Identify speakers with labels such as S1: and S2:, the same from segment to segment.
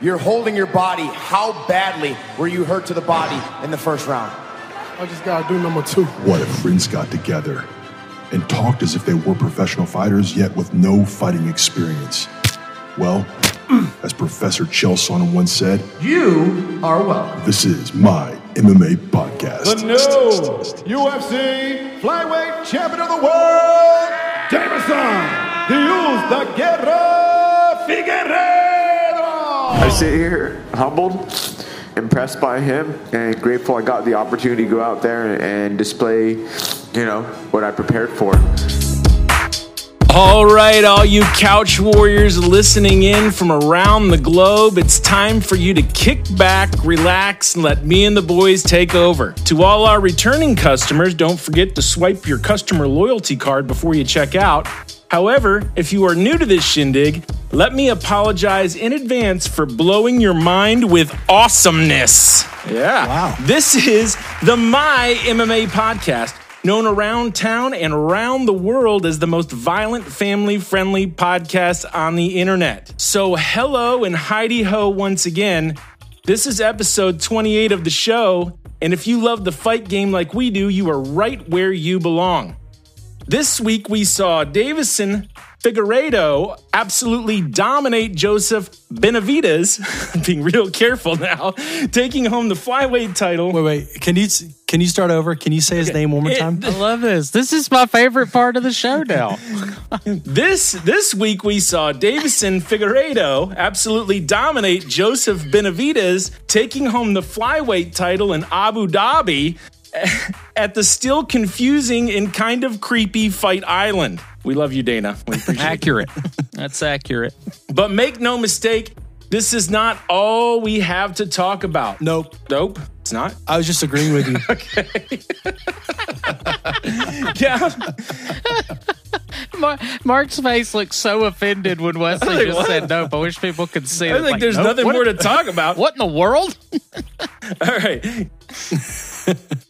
S1: You're holding your body. How badly were you hurt to the body in the first round?
S2: I just gotta do number two.
S3: What if friends got together and talked as if they were professional fighters, yet with no fighting experience? Well, as Professor Chelson once said,
S4: You are welcome.
S3: this is my MMA podcast.
S5: The new UFC flyweight champion of the world, Jameson Diaz da Guerra Figueiredo.
S6: I sit here humbled, impressed by him, and grateful I got the opportunity to go out there and display, you know, what I prepared for.
S7: All right, all you couch warriors listening in from around the globe, it's time for you to kick back, relax, and let me and the boys take over. To all our returning customers, don't forget to swipe your customer loyalty card before you check out. However, if you are new to this shindig, let me apologize in advance for blowing your mind with awesomeness. Yeah. Wow. This is the My MMA podcast known around town and around the world as the most violent, family friendly podcast on the internet. So, hello and Heidi Ho once again. This is episode 28 of the show, and if you love the fight game like we do, you are right where you belong. This week we saw Davison Figueiredo absolutely dominate Joseph Benavidez, being real careful now, taking home the flyweight title.
S8: Wait, wait. Can you can you start over? Can you say his name one more time?
S9: I love this. This is my favorite part of the show now.
S7: This this week we saw Davison Figueiredo absolutely dominate Joseph Benavidez, taking home the flyweight title in Abu Dhabi at the still confusing and kind of creepy Fight Island. We love you, Dana. We appreciate it.
S9: accurate. That's accurate.
S7: But make no mistake, this is not all we have to talk about.
S8: Nope.
S7: Nope, it's not.
S8: I was just agreeing with you. Okay.
S7: yeah.
S9: Mar- Mark's face looks so offended when Wesley
S7: like,
S9: just
S7: what?
S9: said nope. I wish people could see
S7: I
S9: it.
S7: think
S9: Like,
S7: there's
S9: nope.
S7: nothing
S9: What-
S7: more to talk about.
S9: What in the world?
S7: All right.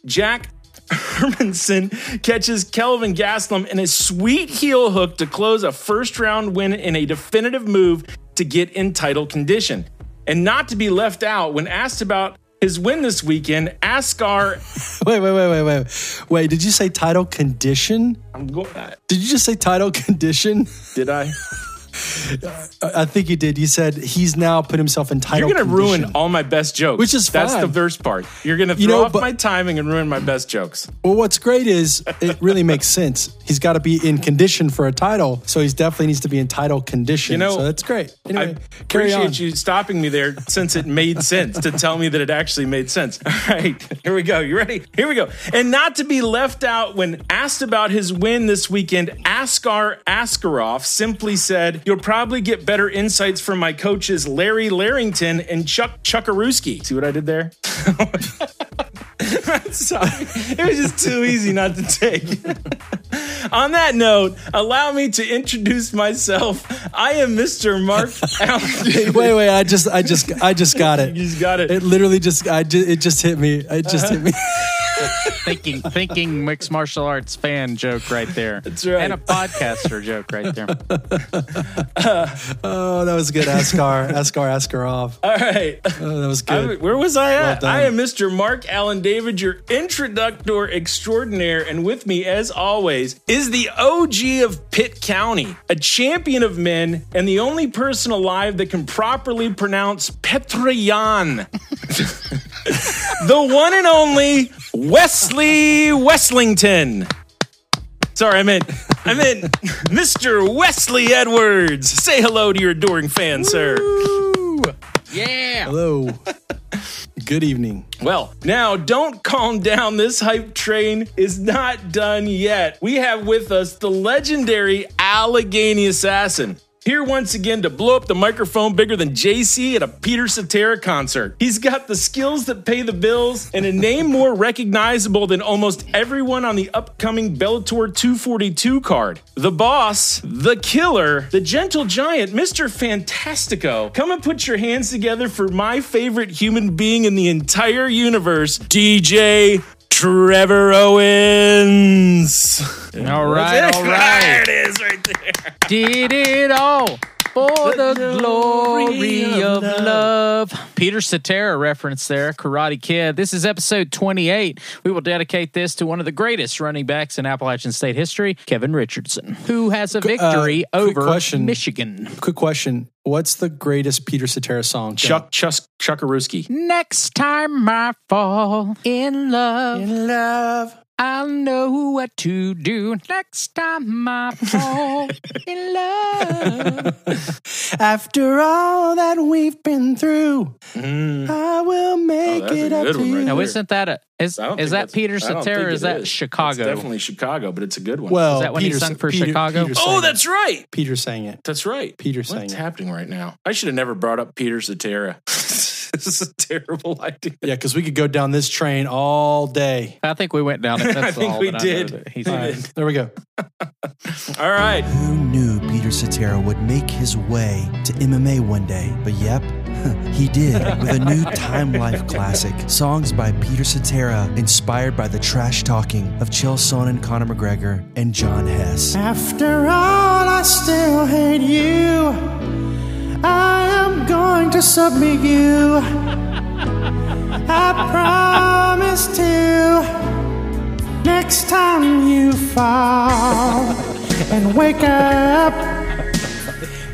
S7: Jack Hermansson catches Kelvin Gastelum in a sweet heel hook to close a first round win in a definitive move to get in title condition. And not to be left out, when asked about his win this weekend, Askar.
S8: wait, wait, wait, wait, wait. Wait, did you say title condition?
S7: I'm go-
S8: Did you just say title condition?
S7: Did I?
S8: I think you did. You said he's now put himself in title
S7: You're going to ruin all my best jokes.
S8: Which is
S7: That's
S8: fine.
S7: the worst part. You're going to throw
S8: You know,
S7: off
S8: but-
S7: my timing and ruin my best jokes.
S8: Well, what's great is it really makes sense. He's got to be in condition for a title, so he's definitely needs to be in title condition.
S7: You know,
S8: so that's great. Anyway,
S7: I
S8: carry on.
S7: appreciate you stopping me there since it made sense to tell me that it actually made sense. All right, here we go. You ready? Here we go. And not to be left out when asked about his win this weekend, Askar Askarov simply said, You'll probably get better insights from my coaches Larry Larrington and Chuck Chuckarooski. See what I did there? Sorry. It was just too easy not to take. On that note, allow me to introduce myself. I am Mr. Mark Allen
S8: Wait, wait. I just, I just, I just got it.
S7: You just got it.
S8: It literally just, I ju- it just hit me. It just uh-huh. hit me.
S9: thinking, thinking mixed martial arts fan joke right there.
S7: That's right.
S9: And a podcaster joke right there.
S8: Oh, that was good. Askar, Askar, Askarov.
S7: All right.
S8: Oh, that was
S7: I-
S8: good.
S7: where was I at?
S8: done.
S7: I am Mr. Mark Allen David, your introductor extraordinaire. And with me, as always, is the OG of Pitt County, a champion of men, and the only person alive that can properly pronounce Petr Yan. the one and only Wesley Weslington. Sorry, I meant I meant Mr. Wesley Edwards. Say hello to your adoring fans, sir.
S9: Yeah.
S8: Hello. Good evening.
S7: Well, now don't calm down. This hype train is not done yet. We have with us the legendary Allegheny Assassin. Here once again to blow up the microphone bigger than JC at a Peter Cetera concert. He's got the skills that pay the bills and a name more recognizable than almost everyone on the upcoming Bellator 242 card. The boss, the killer, the gentle giant, Mr. Fantastico. Come and put your hands together for my favorite human being in the entire universe, DJ Trevor Owens.
S9: All right, all right.
S7: There it is right there.
S9: Did it all For the glory of love. Peter Cetera reference there, Karate Kid. This is episode 28. We will dedicate this to one of the greatest running backs in Appalachian State history, Kevin Richardson, who has a victory
S2: uh,
S9: over
S2: question.
S9: Michigan.
S2: Quick question. What's the greatest Peter Cetera song?
S7: Chuck Chuck Chuckarooski.
S9: Next time I fall in love,
S2: In love.
S9: I'll know what to do. Next time I fall in love.
S2: After all that we've been through, mm. I will
S7: oh, make Oh,
S2: it up to you.
S7: right
S9: Now, isn't that a is, is that Peter
S7: I
S9: Cetera?
S7: think
S9: is
S7: it
S9: that
S7: It's
S9: Chicago?
S7: definitely Chicago, but it's a good one.
S2: Well,
S9: Is that when he
S2: Peter,
S9: sung for
S2: Peter-
S9: Chicago?
S2: Peter oh, sang
S7: oh,
S2: it.
S7: that's right.
S2: Peter sang it.
S7: That's right.
S2: Peter
S7: What's
S2: sang it.
S7: What's happening right now? I should have never brought up Peter Cetera. this is a terrible idea.
S2: Yeah, because we could go down this train all day.
S9: I think we went down it. That's
S7: I think
S9: all
S7: we
S9: that
S7: did.
S9: know that he's
S2: All right, there we go.
S7: All right.
S10: Who knew Peter Cetera would make his way to MMA one day? But yep, he did with a new Time Life classic. Songs by Peter Cetera, inspired by the trash talking of Chael Sonnen, Conor McGregor, and John Hess.
S2: After all, I still hate you. I am going to submit you. I promise to. Next time you fall and wake up,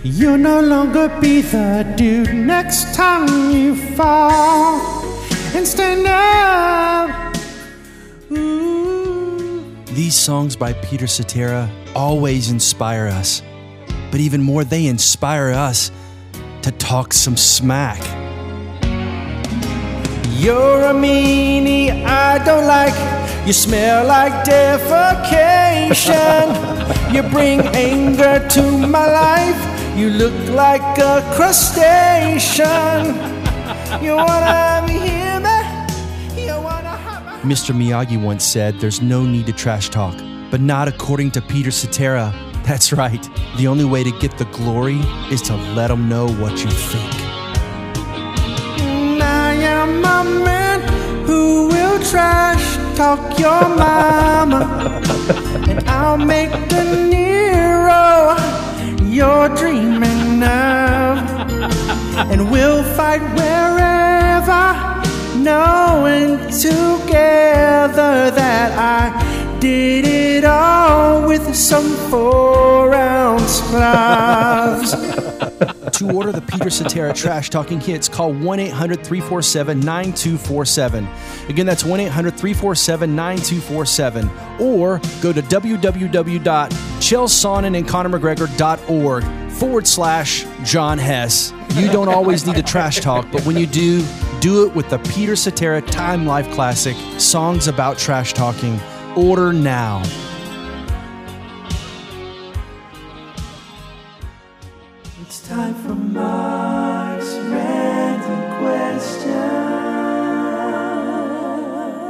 S2: you'll no longer be the dude. Next time you fall and stand up.
S10: These songs by Peter Cetera always inspire us. But even more, they inspire us to talk some smack.
S2: You're a meanie I don't like. You smell like defecation. you bring anger to my life. You look like a crustacean. You wanna here, man? You wanna have
S10: Mr. Miyagi once said, There's no need to trash talk, but not according to Peter Cetera. That's right. The only way to get the glory is to let them know what you think.
S2: I am a man who will trash talk your mama, and I'll make the Nero you're dreaming of, and we'll fight wherever, knowing together that I did it all with some four ounce.
S10: To order the Peter Cetera Trash Talking Hits, call 1 800 347 9247. Again, that's 1 800 347 9247. Or go to www.chelsonnenandconnormcgregor.org forward slash John Hess. You don't always need to trash talk, but when you do, do it with the Peter Cetera Time Life Classic, Songs About Trash Talking. Order now.
S2: It's time for Mark's random question.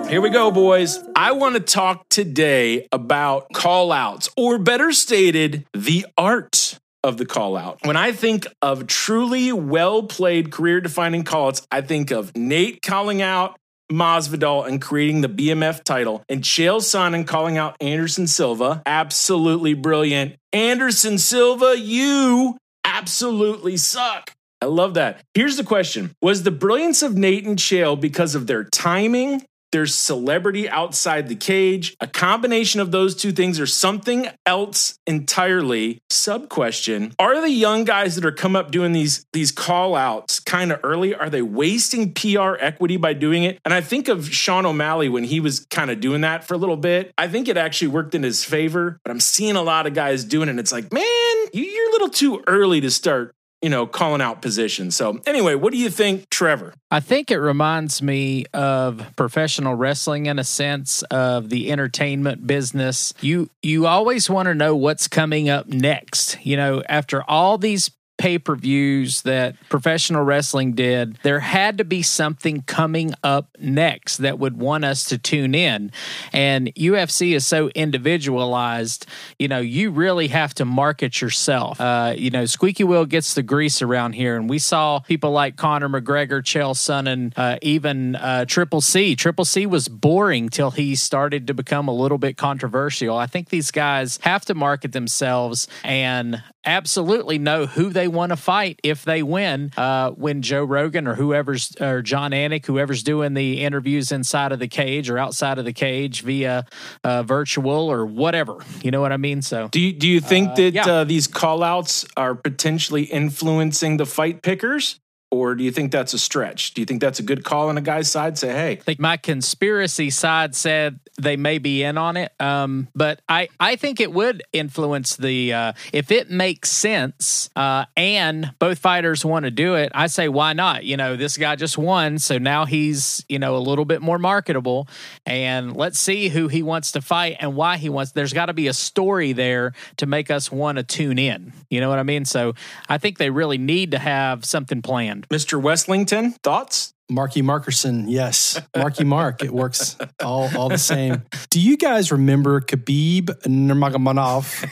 S7: Here we go, boys. I want to talk today about call outs, or better stated, the art of the call out. When I think of truly well played career defining call outs, I think of Nate calling out Masvidal and creating the BMF title, and Chael Sonnen calling out Anderson Silva. Absolutely brilliant. Anderson Silva, you absolutely suck. I love that. Here's the question Was the brilliance of Nate and Chael because of their timing, their celebrity outside the cage, a combination of those two things, or something else entirely? Sub question Are the young guys that are come up doing these, these call outs kind of early? Are they wasting PR equity by doing it? And I think of Sean O'Malley when he was kind of doing that for a little bit. I think it actually worked in his favor, but I'm seeing a lot of guys doing it. And it's like, man, you're a little too early to start you know, calling out positions. So, anyway, what do you think, Trevor?
S9: I think it reminds me of professional wrestling in a sense of the entertainment business. You you always want to know what's coming up next. You know, after all these pay-per-views that professional wrestling did, there had to be something coming up next that would want us to tune in. And UFC is so individualized, you know, you really have to market yourself. Uh, you know, squeaky wheel gets the grease around here and we saw people like Conor McGregor, Chael Sonnen, uh, even uh, Triple C. Triple C was boring till he started to become a little bit controversial. I think these guys have to market themselves and absolutely know who they want to fight if they win. Uh, when Joe Rogan or whoever's or Jon Anik, whoever's doing the interviews inside of the cage or outside of the cage via uh, virtual or whatever. You know what I mean? So
S7: Do you, do you think
S9: Uh,
S7: that
S9: yeah.
S7: uh, these call outs are potentially influencing the fight pickers? Or do you think that's a stretch? Do you think that's a good call on a guy's side? Say, hey,
S9: I think my conspiracy side said they may be in on it. Um, but I, I think it would influence the uh, if it makes sense uh, and both fighters want to do it. I say why not? You know, this guy just won, so now he's you know a little bit more marketable, and let's see who he wants to fight and why he wants. There's got to be a story there to make us want to tune in. You know what I mean? So I think they really need to have something planned.
S7: Mr. Weslington, thoughts?
S2: Marky Markerson, yes. Marky Mark, it works all, all the same. Do you guys remember Khabib Nurmagomedov,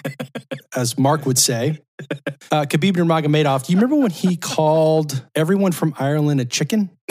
S2: as Mark would say? Uh, Khabib Nurmagomedov, do you remember when he called everyone from Ireland a chicken?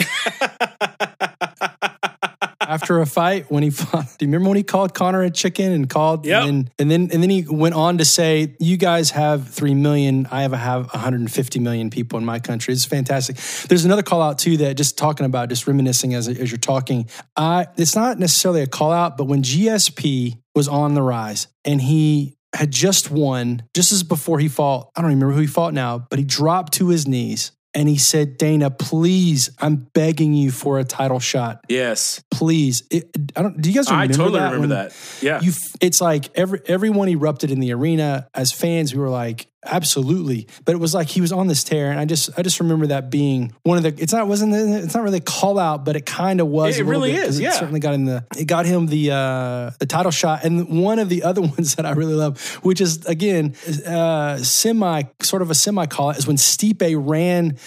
S2: After a fight, when he fought, do you remember when he called Conor a chicken and called,
S7: Yep.
S2: and, and then and then he went on to say, "You guys have three million, I have a, have 150 million people in my country." It's fantastic. There's another call out too that just talking about, just reminiscing as as you're talking. I it's not necessarily a call out, but when GSP was on the rise and he had just won, just as before he fought, I don't remember who he fought now, but he dropped to his knees and he said, "Dana, please, I'm begging you for a title shot."
S7: Yes.
S2: please. It, I don't. Do you guys remember that.
S7: I totally
S2: that?
S7: remember that. Yeah.
S2: You, it's like every everyone erupted in the arena as fans. We were like, absolutely. But it was like he was on this tear, and I just I just remember that being one of the. It's not wasn't it's not really a call out, but it kind of was.
S7: It
S2: a
S7: really
S2: bit,
S7: is,
S2: It
S7: yeah.
S2: certainly got in the. It got him the uh the title shot, and one of the other ones that I really love, which is again uh semi sort of a semi call, is when Stipe ran.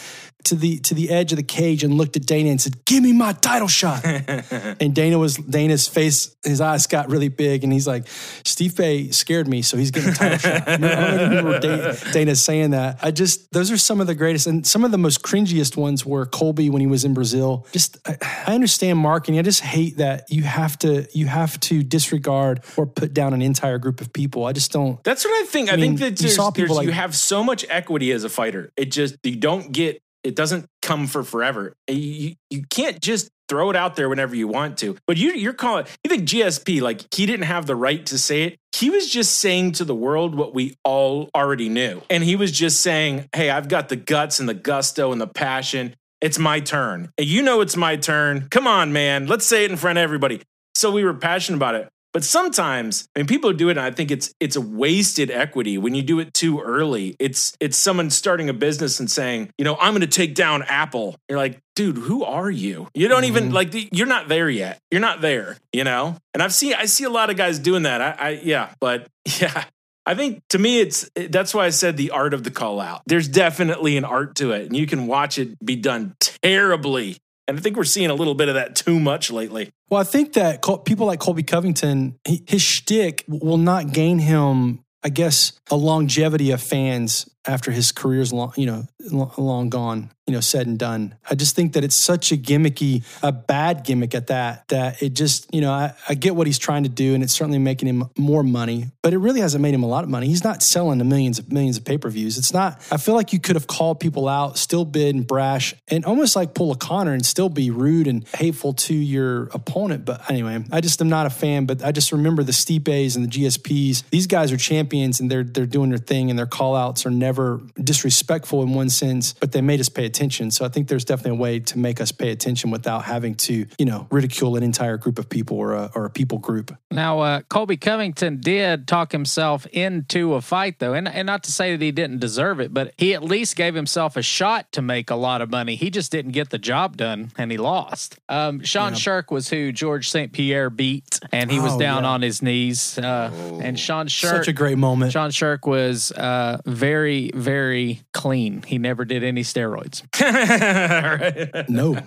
S2: To the to the edge of the cage and looked at Dana and said, "Give me my title shot." and Dana was Dana's face, his eyes got really big, and he's like, "Stipe scared me, so he's getting a title shot." I don't remember Dana, Dana saying that. I just those are some of the greatest and some of the most cringiest ones were Colby when he was in Brazil. Just I, I understand marketing. I just hate that you have to you have to disregard or put down an entire group of people. I just don't.
S7: That's what I think. I,
S2: I mean,
S7: think that
S2: you saw people like-
S7: you have so much equity as a fighter. It just you don't get. It doesn't come for forever. You, you, can't just throw it out there whenever you want to. But you, you're calling. You think GSP like he didn't have the right to say it. He was just saying to the world what we all already knew, and he was just saying, "Hey, I've got the guts and the gusto and the passion. It's my turn. And you know it's my turn. Come on, man. Let's say it in front of everybody." So we were passionate about it. But sometimes, I mean, people do it, and I think it's it's a wasted equity when you do it too early. It's it's someone starting a business and saying, you know, I'm going to take down Apple. You're like, dude, who are you? You don't even mm-hmm. like. You're not there yet. You're not there. You know. And I've seen I see a lot of guys doing that. I, I yeah, but yeah. I think to me, it's that's why I said the art of the call out. There's definitely an art to it, and you can watch it be done terribly. And I think we're seeing a little bit of that too much lately.
S2: Well, I think that people like Colby Covington, his shtick will not gain him, I guess, a longevity of fans after his career's long, you know, long gone, you know, said and done. I just think that it's such a gimmicky, a bad gimmick at that, that it just, you know, I, I get what he's trying to do, and it's certainly making him more money, but it really hasn't made him a lot of money. He's not selling the millions of millions of pay per views. It's not. I feel like you could have called people out, still been brash, and almost like pull a Conor and still be rude and hateful to your opponent. But anyway, I just am not a fan. But I just remember the Stipes and the GSPs. These guys are champions, and they're they're doing their thing, and their call outs are never disrespectful in one sense, but they made us pay attention. So I think there's definitely a way to make us pay attention without having to, you know, ridicule an entire group of people or a, or a people group.
S9: Now, uh, Colby Covington did talk himself into a fight, though, and, and not to say that he didn't deserve it, but he at least gave himself a shot to make a lot of money. He just didn't get the job done, and he lost. Um, Sean Sherk was who George St. Pierre beat, and he was
S2: Oh,
S9: down
S2: yeah.
S9: on his knees. Uh, And Sean Sherk,
S2: Such a great moment.
S9: Sean Sherk was uh, very, very clean. He never did any steroids.
S2: No.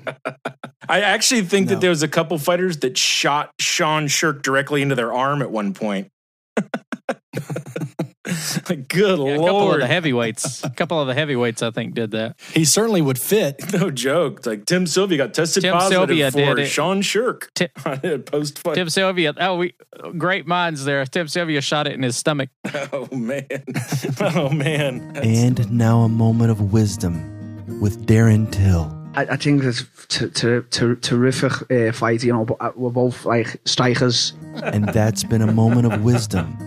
S7: I actually think
S2: No.
S7: that there was a couple fighters that shot Sean Sherk directly into their arm at one point. Good
S9: Yeah, a couple of the heavyweights, a couple of the heavyweights, I think, did that.
S2: He certainly would fit.
S7: no joke. Like Tim Sylvia got tested
S9: Tim
S7: positive
S9: Sylvia
S7: for
S9: did.
S7: Sean Sherk
S9: Ti-
S7: post fight.
S9: Tim Sylvia, oh, we great minds there. Tim Sylvia shot it in his stomach.
S7: Oh man. Oh man.
S10: And now a moment of wisdom with Darren Till.
S11: I, I think it's t- t- t- terrific uh, fight. You know, but uh, we're both like strikers.
S10: And that's been a moment of wisdom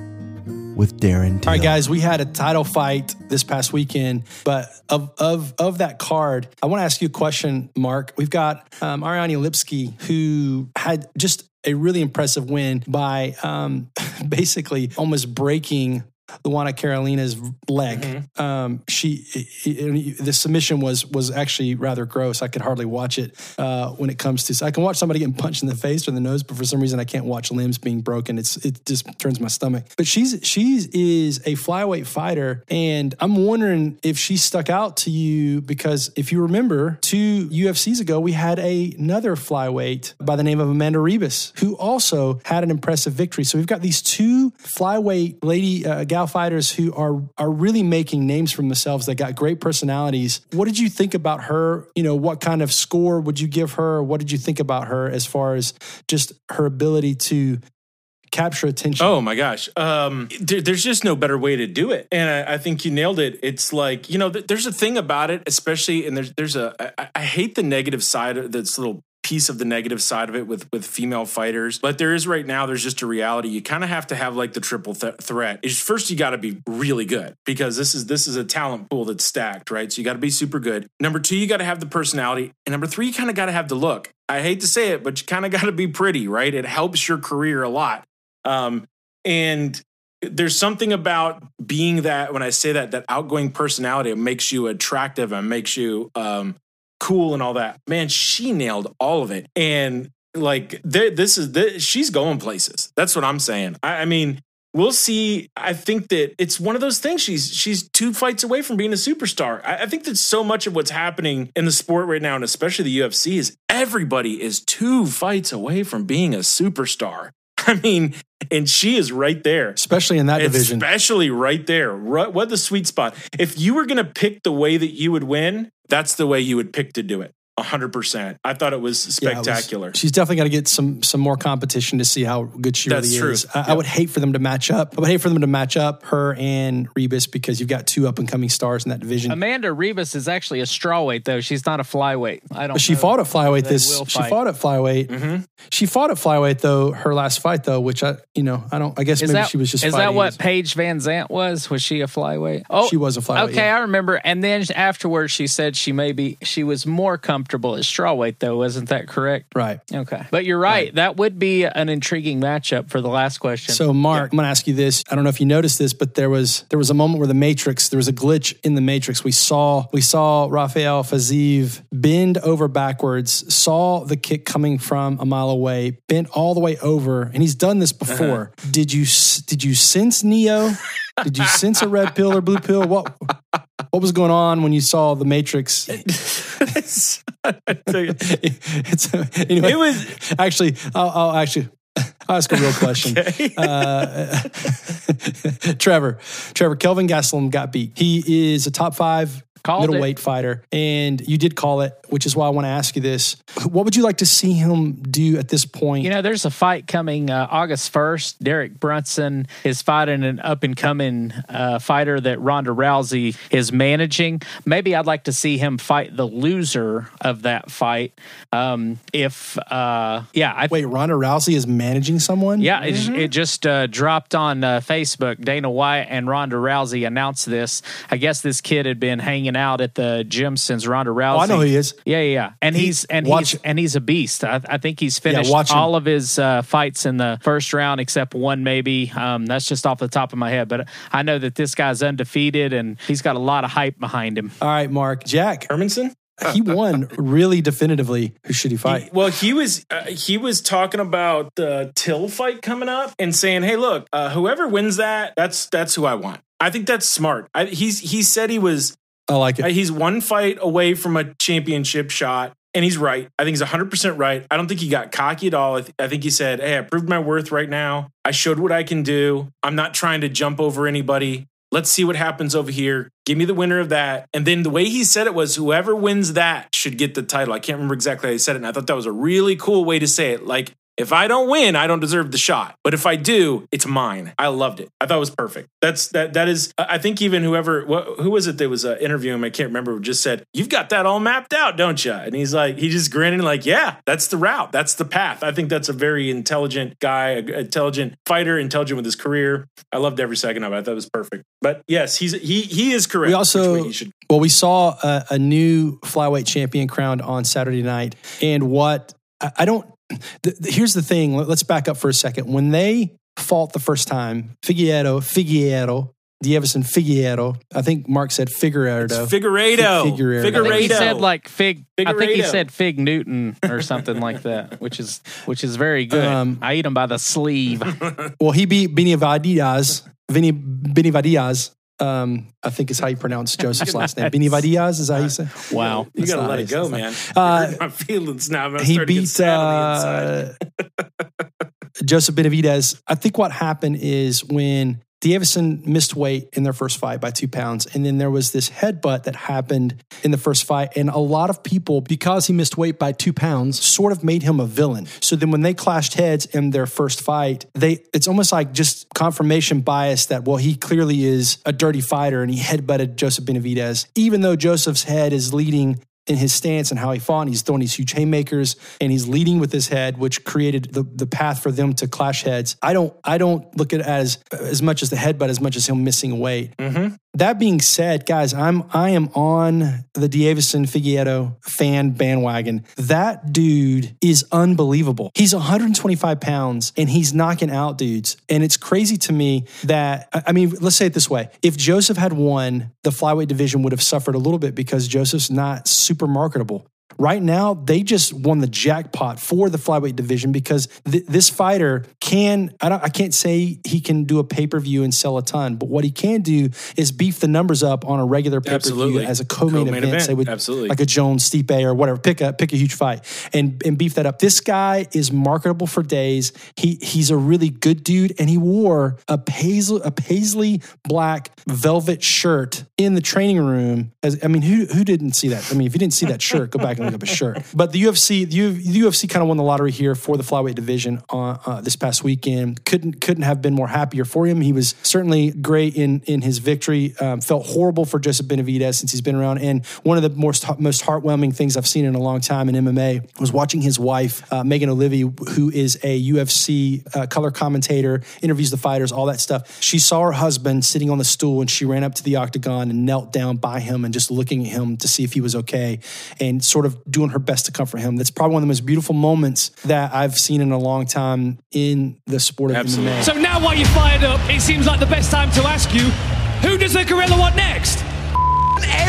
S10: with Darren Till.
S2: All right, guys, we had a title fight this past weekend, but of of of that card, I want to ask you a question, Mark. We've got um, Ariane Lipski, who had just a really impressive win by um, basically almost breaking Luana Carolina's leg. Um, she i- i- the submission was was actually rather gross. I could hardly watch it uh, when it comes to. I can watch somebody getting punched in the face or the nose, but for some reason I can't watch limbs being broken. It's it just turns my stomach. But she's she is a flyweight fighter, and I'm wondering if she stuck out to you because if you remember, two UFCs ago we had a, another flyweight by the name of Amanda Ribas who also had an impressive victory. So we've got these two flyweight lady uh, gal fighters who are are really making names for themselves. They got great personalities. What did you think about her? You know, what kind of score would you give her? What did you think about her as far as just her ability to capture attention?
S7: Oh my gosh. Um, there, there's just no better way to do it. And I, I think you nailed it. It's like, you know, th- there's a thing about it, especially, and there's, there's a, I, I hate the negative side of this little piece of the negative side of it with with female fighters. But there is right now there's just a reality. You kind of have to have like the triple th- threat. Is first you got to be really good because this is this is a talent pool that's stacked right? So you got to be super good. Number two you got to have the personality. And number three you kind of got to have the look. I hate to say it but you kind of got to be pretty right? It helps your career a lot. Um, and there's something about being that when I say that that outgoing personality, it makes you attractive and makes you um, cool and all that. Man, she nailed all of it, and like this is this, she's going places. That's what I'm saying. I, I mean. We'll see. I think that it's one of those things. She's she's two fights away from being a superstar. I, I think that so much of what's happening in the sport right now, and especially the UFC, is everybody is two fights away from being a superstar. I mean, and she is right there.
S2: especially in that division.
S7: Especially right there. Right, what the sweet spot. If you were going to pick the way that you would win, that's the way you would pick to do it. 100%. I thought it was
S2: Yeah, it was-
S7: spectacular.
S2: she's definitely got to get some some more competition to see how good she
S7: That's
S2: really
S7: true.
S2: is. I, I would hate for them to match up. I would hate for them to match up her and Ribas because you've got two up and coming stars in that division.
S9: Amanda Ribas is actually a strawweight, though. She's not a flyweight. I don't.
S2: But she
S9: know
S2: fought at flyweight
S9: they
S2: this.
S9: will
S2: She fought at flyweight.
S7: Mm-hmm.
S2: She fought at flyweight though. Her last fight though, which I, you know, I don't. I guess
S9: Is
S2: maybe
S9: that,
S2: she was just.
S9: is that what Paige VanZant was? Was she a flyweight? Oh,
S2: She was a flyweight,
S9: Okay,
S2: yeah.
S9: I remember. And then afterwards, she said she maybe she was more comfortable at strawweight, though. Wasn't that correct?
S2: Right.
S9: Okay, but you're right. That would be an intriguing matchup for the last question.
S2: So, Mark, I'm going to ask you this. I don't know if you noticed this, but there was there was a moment where the Matrix, there was a glitch in the Matrix. We saw we saw Rafael Fiziev bend over backwards, saw the kick coming from a mile away, bent all the way over, and he's done this uh-huh. before. Did you did you sense Neo? Did you sense a red pill or blue pill? What what was going on when you saw the Matrix? it's anyway.
S7: It was-
S2: actually. I'll, I'll actually. I'll ask a real question. Uh, Trevor, Trevor, Kelvin Gastelum got beat. He is a top five
S9: Called
S2: middleweight fighter, and you did call it, which is why I want to ask you this: What would you like to see him do at this point?
S9: You know, there's a fight coming uh, August 1st. Derek Brunson is fighting an up and coming uh, fighter that Ronda Rousey is managing. Maybe I'd like to see him fight the loser of that fight. Um, if, uh, yeah, I
S2: Wait, Ronda Rousey is managing someone?
S9: yeah, it, it just uh, dropped on uh, Facebook. Dana White and Ronda Rousey announced this. I guess this kid had been hanging out at the gym since Ronda Rousey.
S2: Oh, I know he is.
S9: Yeah, yeah, yeah. And
S2: He-
S9: he's and
S2: watch-
S9: he's and he's a beast. I, I think he's finished
S2: watch him.
S9: all of his uh, fights in the first round except one, maybe. Um, that's just off the top of my head, but I know that this guy's undefeated and he's got a lot of hype behind him.
S2: All right, Mark. Jack,
S7: Hermansson?
S2: he won really definitively. Who should he fight?
S7: He- well, he was uh, he was talking about the Till fight coming up and saying, "Hey, look, uh, whoever wins that, that's that's who I want." I think that's smart. I, he's he said he was
S2: I like it.
S7: he's one fight away from a championship shot. And he's right. I think he's 100% right. I don't think he got cocky at all. I, th- I think he said, Hey, I proved my worth right now. I showed what I can do. I'm not trying to jump over anybody. Let's see what happens over here. Give me the winner of that. And then the way he said it was whoever wins that should get the title. I can't remember exactly how he said it. And I thought that was a really cool way to say it. Like, if I don't win, I don't deserve the shot. But if I do, it's mine. I loved it. I thought it was perfect. That's that. That is. I think even whoever, what, who was it that was uh, interviewing him? I can't remember. Just said, "You've got that all mapped out, don't you?" And he's like, he just grinning, like, "Yeah, that's the route. That's the path." I think that's a very intelligent guy, a intelligent fighter, intelligent with his career. I loved every second of it. I thought it was perfect. But yes, he's he he is correct.
S2: We also,
S7: should
S2: well, we saw a, a new flyweight champion crowned on Saturday night, and what I, I don't. The, the- here's the thing. Let- Let's back up for a second. When they fought the first time, Figueroa, Figueroa, Deiveson Figueroa. I think Mark said Figueroa.
S7: Figueiredo.
S2: Figueroa.
S9: I think he said like fig. I think he said fig Newton or something like that, which is which is very good.
S2: Um,
S9: I eat them by the sleeve.
S2: Well, he beat Benny Vadiaz. Vinny Benny Vadiaz. Um, I think is how you pronounce Joseph's last name. Benny Vadiaz is how you say?
S9: Wow.
S7: You
S2: That's
S7: gotta let it go, man.
S2: Uh,
S7: my feelings now. I'm
S2: he
S7: starting to get
S2: beat
S7: sad on the
S2: uh, Joseph Benavidez. I think what happened is when Davison missed weight in their first fight by two pounds, and then there was this headbutt that happened in the first fight, and a lot of people, because he missed weight by two pounds, sort of made him a villain. So then when they clashed heads in their first fight, they it's almost like just confirmation bias that well he clearly is a dirty fighter and he headbutted Joseph Benavidez, even though Joseph's head is leading in his stance and how he fought. And he's throwing these huge haymakers and he's leading with his head, which created the, the path for them to clash heads. I don't I don't look at it as as much as the headbutt as much as him missing weight. Mm-hmm. That being said, guys, I'm I am on the Davison Figueroa fan bandwagon. That dude is unbelievable. He's 125 pounds and he's knocking out dudes. And it's crazy to me that I mean, let's say it this way: if Joseph had won, the flyweight division would have suffered a little bit because Joseph's not super marketable. Right now, they just won the jackpot for the flyweight division because th- this fighter can, I, don't, I can't say he can do a pay per view and sell a ton, but what he can do is beef the numbers up on a regular pay per view as a co main
S7: Co-main
S2: event,
S7: event.
S2: say with
S7: Absolutely.
S2: like a Jones, Stipe, or whatever. Pick a pick a huge fight and and beef that up. This guy is marketable for days. He he's a really good dude, and he wore a paisley a paisley black velvet shirt in the training room. As, I mean, who who didn't see that? I mean, if you didn't see that shirt, go back up a shirt. But the UFC the, UFC kind of won the lottery here for the flyweight division on uh, this past weekend. Couldn't couldn't have been more happier for him. He was certainly great in in his victory. Um, felt horrible for Joseph Benavidez since he's been around. And one of the most most heartwarming things I've seen in a long time in MMA was watching his wife uh, Megan Olivi, who is a UFC uh, color commentator, interviews the fighters, all that stuff. She saw her husband sitting on the stool, and she ran up to the octagon and knelt down by him and just looking at him to see if he was okay, and sort of doing her best to comfort him. That's probably one of the most beautiful moments that I've seen in a long time in the sport of MMA.
S12: So now while you're fired up, it seems like the best time to ask you, who does the gorilla want next?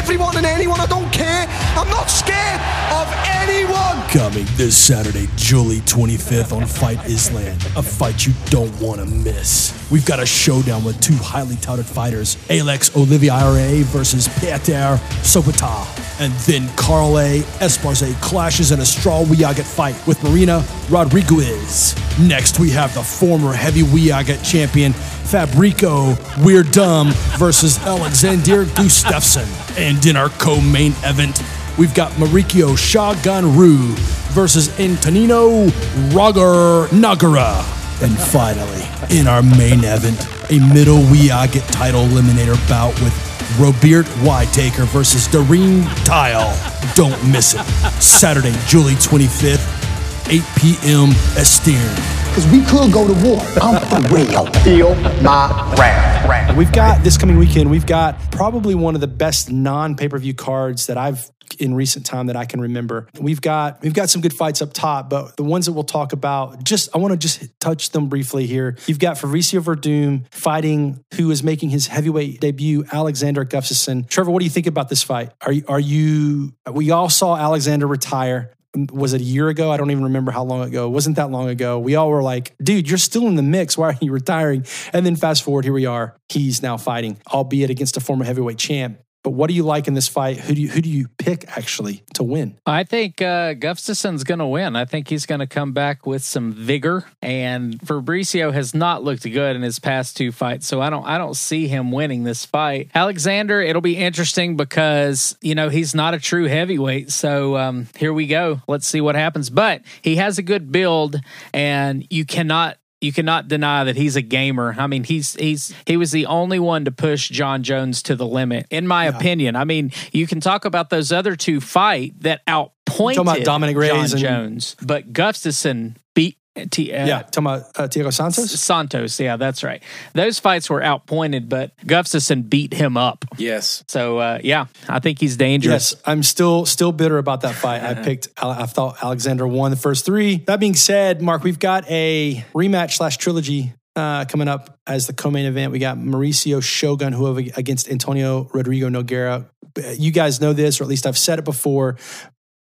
S8: Everyone and anyone, I don't care. I'm not scared of anyone.
S13: Coming this Saturday, July 25th on Fight Island. A fight you don't want to miss. We've got a showdown with two highly touted fighters Alex Oliveira versus Peter Sobotta. And then Carla Esparza clashes in a strawweight fight with Marina Rodriguez. Next, we have the former heavyweight champion Fabrico Weird Dumb versus Alexander Gustafsson. And in our co main event, we've got Mauricio Shogun Rua versus Antonio Rogerio Nogueira. And finally, in our main event, a middleweight title eliminator bout with Robert Whitaker versus Darren Till. Don't miss it. Saturday, July 25th, 8 p.m. Estern.
S14: Because we could go to war. I'm for real. Feel my wrath.
S2: We've got this coming weekend. We've got probably one of the best non pay per view cards that I've in recent time that I can remember. We've got we've got some good fights up top, but the ones that we'll talk about, just I want to just touch them briefly here. You've got Fabricio Werdum fighting who is making his heavyweight debut, Alexander Gustafsson. Trevor, what do you think about this fight? Are you are you? We all saw Alexander retire was it a year ago? I don't even remember how long ago. It wasn't that long ago. We all were like, dude, you're still in the mix. Why are you retiring? And then fast forward, here we are. He's now fighting, albeit against a former heavyweight champ. But what do you like in this fight? Who do you who do you pick actually to win?
S9: I think uh, Gustafsson's going to win. I think he's going to come back with some vigor, and Fabricio has not looked good in his past two fights, so I don't I don't see him winning this fight. Alexander, it'll be interesting because you know he's not a true heavyweight, so um, here we go. Let's see what happens. But he has a good build, and you cannot you cannot deny that he's a gamer. I mean, he's he's he was the only one to push Jon Jones to the limit, in my opinion. I mean, you can talk about those other two fight that outpointed
S2: Dominic Reyes
S9: Jon
S2: and-
S9: Jones, but Gustafsson beat. T- uh,
S2: yeah, talking about uh, Thiago Santos.
S9: Santos, yeah, that's right. Those fights were outpointed, but Gustafsson beat him up.
S7: Yes.
S9: So uh, yeah, I think he's dangerous.
S2: Yes, I'm still still bitter about that fight. I picked. I thought Alexander won the first three. That being said, Mark, we've got a rematch slash trilogy uh, coming up as the co-main event. We got Mauricio Shogun who have against Antonio Rodrigo Nogueira. You guys know this, or at least I've said it before.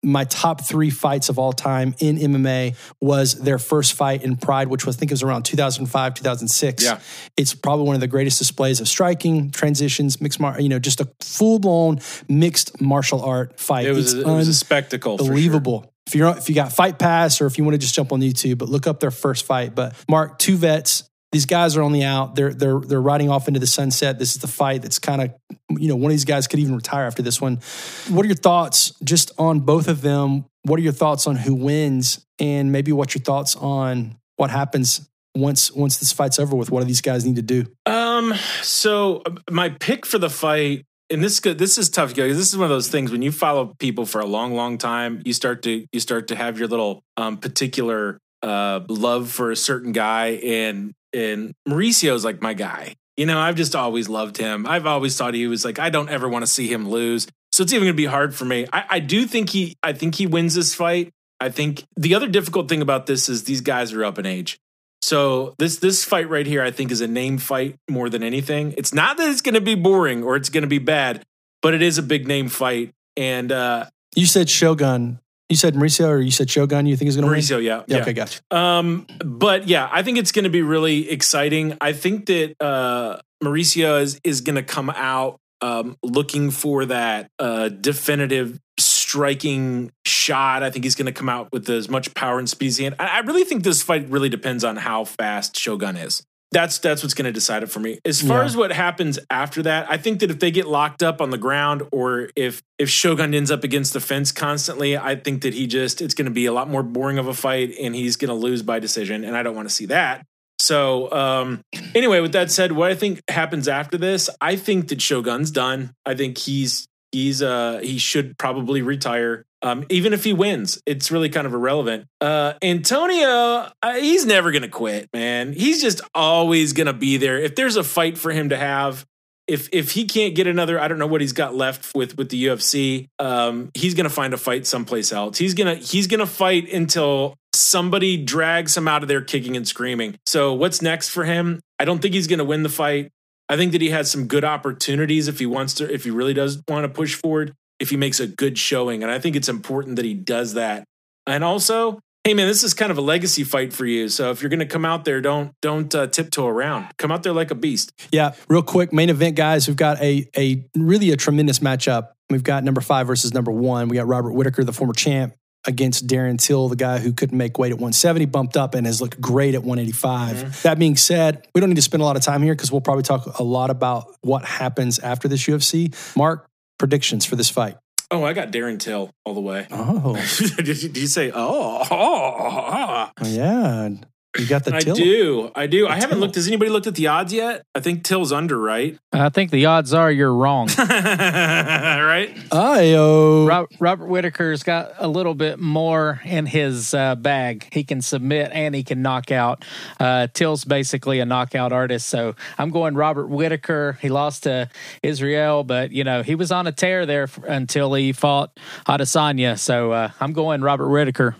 S2: My top three fights of all time in MMA was their first fight in Pride, which was I think it was around 2005, 2006.
S7: Yeah.
S2: It's probably one of the greatest displays of striking, transitions, mixed, mar- you know, just a full blown mixed martial art fight.
S7: It was,
S2: It's
S7: it was a spectacle. for sure.
S2: unbelievable. If you're if you got Fight Pass or if you want to just jump on YouTube, but look up their first fight. But Mark, two vets. These guys are on the out. They're they're they're riding off into the sunset. This is the fight that's kind of you know one of these guys could even retire after this one. What are your thoughts just on both of them? What are your thoughts on who wins, and maybe what's your thoughts on what happens once once this fight's over with? What do these guys need to do?
S7: Um. So uh, my pick for the fight, and this is- this is tough because this is one of those things when you follow people for a long, long time, you start to you start to have your little um, particular uh, love for a certain guy, and and Mauricio's like my guy. You know, I've just always loved him. I've always thought he was like I don't ever want to see him lose. So it's even going to be hard for me. I, I do think he I think he wins this fight. I think the other difficult thing about this is these guys are up in age. So this this fight right here, I think, is a name fight more than anything. It's not that it's going to be boring or it's going to be bad, but it is a big name fight. And uh,
S2: You said Shogun. You said Mauricio, or you said Shogun. You think is going to win?
S7: Mauricio, yeah,
S2: yeah.
S7: yeah.
S2: Okay, gotcha.
S7: Um, but yeah, I think it's going to be really exciting. I think that uh, Mauricio is is going to come out um, looking for that uh, definitive striking shot. I think he's going to come out with as much power and speed as he can. I, I really think this fight really depends on how fast Shogun is. That's that's what's going to decide it for me. As far
S2: Yeah.
S7: as what happens after that, I think that if they get locked up on the ground, or if if Shogun ends up against the fence constantly, I think that he just it's going to be a lot more boring of a fight, and he's going to lose by decision, and I don't want to see that. So um, anyway, with that said, what I think happens after this, I think that Shogun's done. I think he's he's uh he should probably retire. Um, even if he wins, it's really kind of irrelevant. Uh, Antonio, uh, he's never gonna quit, man. He's just always gonna be there. If there's a fight for him to have, if if he can't get another, I don't know what he's got left with with the UFC. Um, he's gonna find a fight someplace else. He's gonna he's gonna fight until somebody drags him out of there kicking and screaming. So what's next for him? I don't think he's gonna win the fight. I think that he has some good opportunities if he wants to, if he really does want to push forward, if he makes a good showing. And I think it's important that he does that. And also, hey man, this is kind of a legacy fight for you. So if you're going to come out there, don't don't uh, tiptoe around. Come out there like a beast.
S2: Yeah, real quick, main event, guys. We've got a a really a tremendous matchup. We've got number five versus number one. We got Robert Whitaker, the former champ, against Darren Till, the guy who couldn't make weight at 170, bumped up and has looked great at 185. That being said, we don't need to spend a lot of time here because we'll probably talk a lot about what happens after this UFC. Mark, predictions for this fight.
S7: Oh, I got Darren Till all the way.
S2: Oh,
S7: did, you, did you say oh? oh, oh.
S2: yeah. You got the
S7: I
S2: Till.
S7: do. I do. I haven't
S2: Till.
S7: looked. Has anybody looked at the odds yet? I think Till's under, right?
S9: I think the odds are you're wrong.
S7: right?
S2: Ayo.
S9: Rob, Robert Whitaker's got a little bit more in his uh, bag. He can submit and he can knock out. Uh, Till's basically a knockout artist, so I'm going Robert Whitaker. He lost to Israel, but you know he was on a tear there f- until he fought Adesanya. So uh, I'm going Robert Whitaker.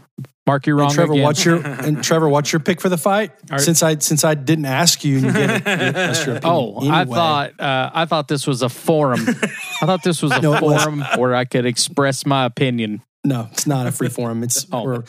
S9: Mark, you're wrong
S2: And Trevor,
S9: again.
S2: what's your and Trevor? What's your pick for the fight? Since I since I didn't ask you, and you get it. That's your opinion
S9: Oh, I thought uh, I thought this was a forum. I thought this was a
S2: No,
S9: forum where I could express my opinion.
S2: no, it's not a free forum. It's
S9: Oh.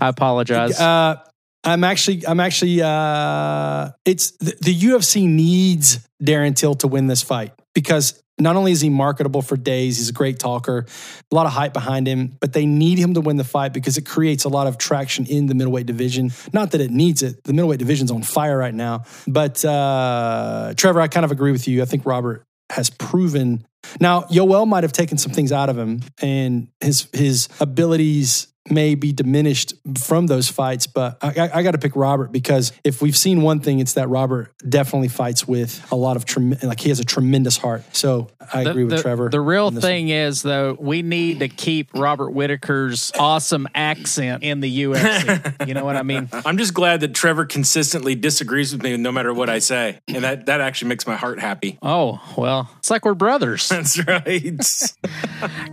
S9: I apologize.
S2: Uh, I'm actually, I'm actually, uh, it's the, the UFC needs Darren Till to win this fight because not only is he marketable for days, he's a great talker, a lot of hype behind him, but they need him to win the fight because it creates a lot of traction in the middleweight division. Not that it needs it. The middleweight division's on fire right now. But uh, Trevor, I kind of agree with you. I think Robert has proven now Yoel might have taken some things out of him and his his abilities may be diminished from those fights, but I, I, I got to pick Robert because if we've seen one thing, it's that Robert definitely fights with a lot of trem- like he has a tremendous heart. So I
S9: The-
S2: agree with
S9: the,
S2: Trevor.
S9: The real
S2: on this
S9: thing is, though, we need to keep Robert Whitaker's awesome accent in the UFC. you know what I mean?
S7: I'm just glad that Trevor consistently disagrees with me no matter what I say. And that, that actually makes my heart happy.
S9: Oh, well, it's like we're brothers.
S7: That's right.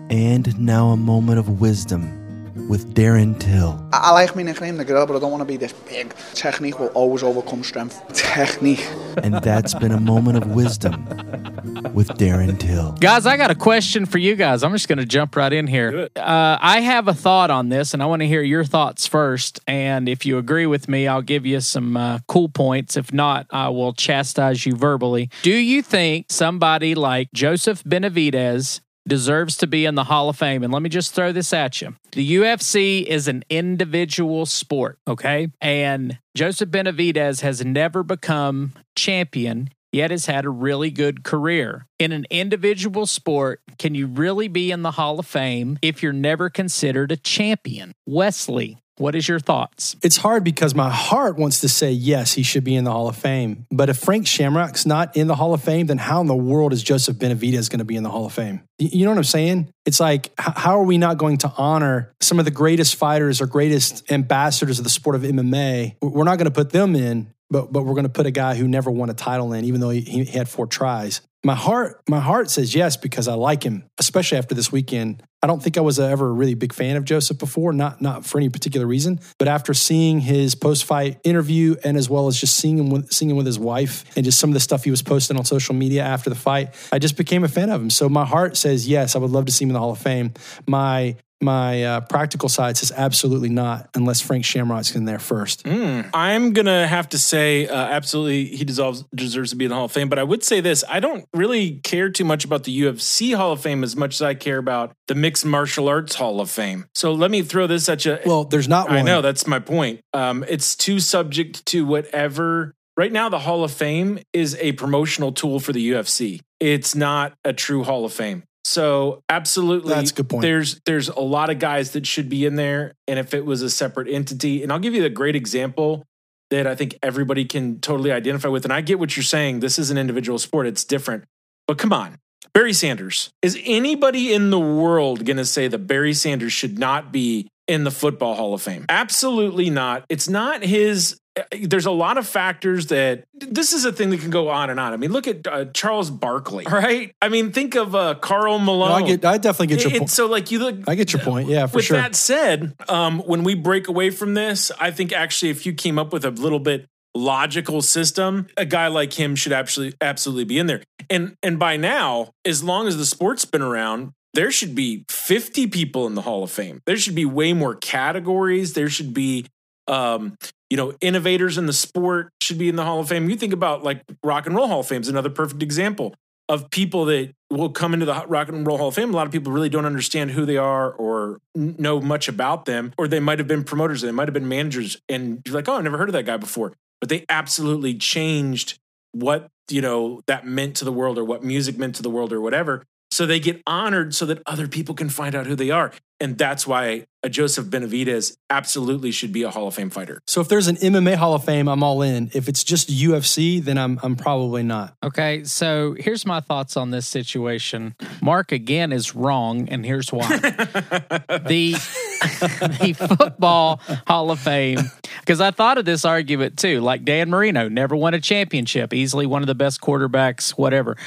S10: And now a moment of wisdom with Darren Till.
S11: I, I like my nickname, the girl, but I don't want to be this big. Technique will always overcome strength. Technique.
S10: And that's been a moment of wisdom with Darren Till.
S9: Guys, I got a question for you guys. I'm just going to jump right in here. Uh, I have a thought on this, and I want to hear your thoughts first. And if you agree with me, I'll give you some uh, cool points. If not, I will chastise you verbally. Do you think somebody like Joseph Benavidez deserves to be in the Hall of Fame? And let me just throw this at you. The UFC is an individual sport, okay? And Joseph Benavidez has never become champion yet has had a really good career. In an individual sport, can you really be in the Hall of Fame if you're never considered a champion? Wesley, what is your thoughts?
S2: It's hard because my heart wants to say yes, he should be in the Hall of Fame. But if Frank Shamrock's not in the Hall of Fame, then how in the world is Joseph Benavidez going to be in the Hall of Fame? You know what I'm saying? It's like, how are we not going to honor some of the greatest fighters or greatest ambassadors of the sport of MMA? We're not going to put them in, but but we're going to put a guy who never won a title in, even though he, he had four tries. My heart, my heart says yes because I like him, especially after this weekend. I don't think I was uh, ever a really big fan of Joseph before, not not for any particular reason, but after seeing his post fight interview and as well as just seeing him with, seeing him with his wife and just some of the stuff he was posting on social media after the fight, I just became a fan of him. So my heart says yes, I would love to see him in the Hall of Fame. My my uh, practical side says absolutely not, unless Frank Shamrock's in there first.
S7: Mm, I'm gonna have to say, uh, absolutely, he deserves deserves to be in the Hall of Fame. But I would say this: I don't really care too much about the UFC Hall of Fame as much as I care about the Mixed Martial Arts Hall of Fame. So let me throw this at you.
S2: Well, there's not
S7: I
S2: one.
S7: know that's my point. Um, it's too subject to whatever. Right now, the Hall of Fame is a promotional tool for the UFC. It's not a true Hall of Fame. So absolutely,
S2: That's a good point.
S7: There's there's a lot of guys that should be in there, and if it was a separate entity, and I'll give you a great example that I think everybody can totally identify with. And I get what you're saying. This is an individual sport; it's different. But come on, Barry Sanders. Is anybody in the world going to say that Barry Sanders should not be in the Football Hall of Fame? Absolutely not. It's not his. Uh, There's a lot of factors that this is a thing that can go on and on. I mean, look at uh, Charles Barkley, right? I mean, think of uh, Karl Malone.
S2: No, I get, I definitely get your point.
S7: So, like, you look.
S2: I get your point. Yeah, for
S7: With
S2: sure.
S7: With that said, um, when we break away from this, I think actually, if you came up with a little bit logical system, a guy like him should absolutely absolutely be in there. And and by now, as long as the sport's been around, there should be 50 people in the Hall of Fame. There should be way more categories. There should be um, you know, innovators in the sport should be in the Hall of Fame. You think about like Rock and Roll Hall of Fame is another perfect example of people that will come into the Rock and Roll Hall of Fame. A lot of people really don't understand who they are or know much about them, or they might have been promoters, they might have been managers, and you're like, oh, I never heard of that guy before. But they absolutely changed what you know that meant to the world, or what music meant to the world, or whatever. So they get honored so that other people can find out who they are. And that's why a Joseph Benavidez absolutely should be a Hall of Fame fighter.
S2: So if there's an MMA Hall of Fame, I'm all in. If it's just UFC, then I'm I'm probably not.
S9: Okay, so here's my thoughts on this situation. Mark again is wrong, and here's why. the the football Hall of Fame, because I thought of this argument too. Like Dan Marino never won a championship, easily one of the best quarterbacks, whatever.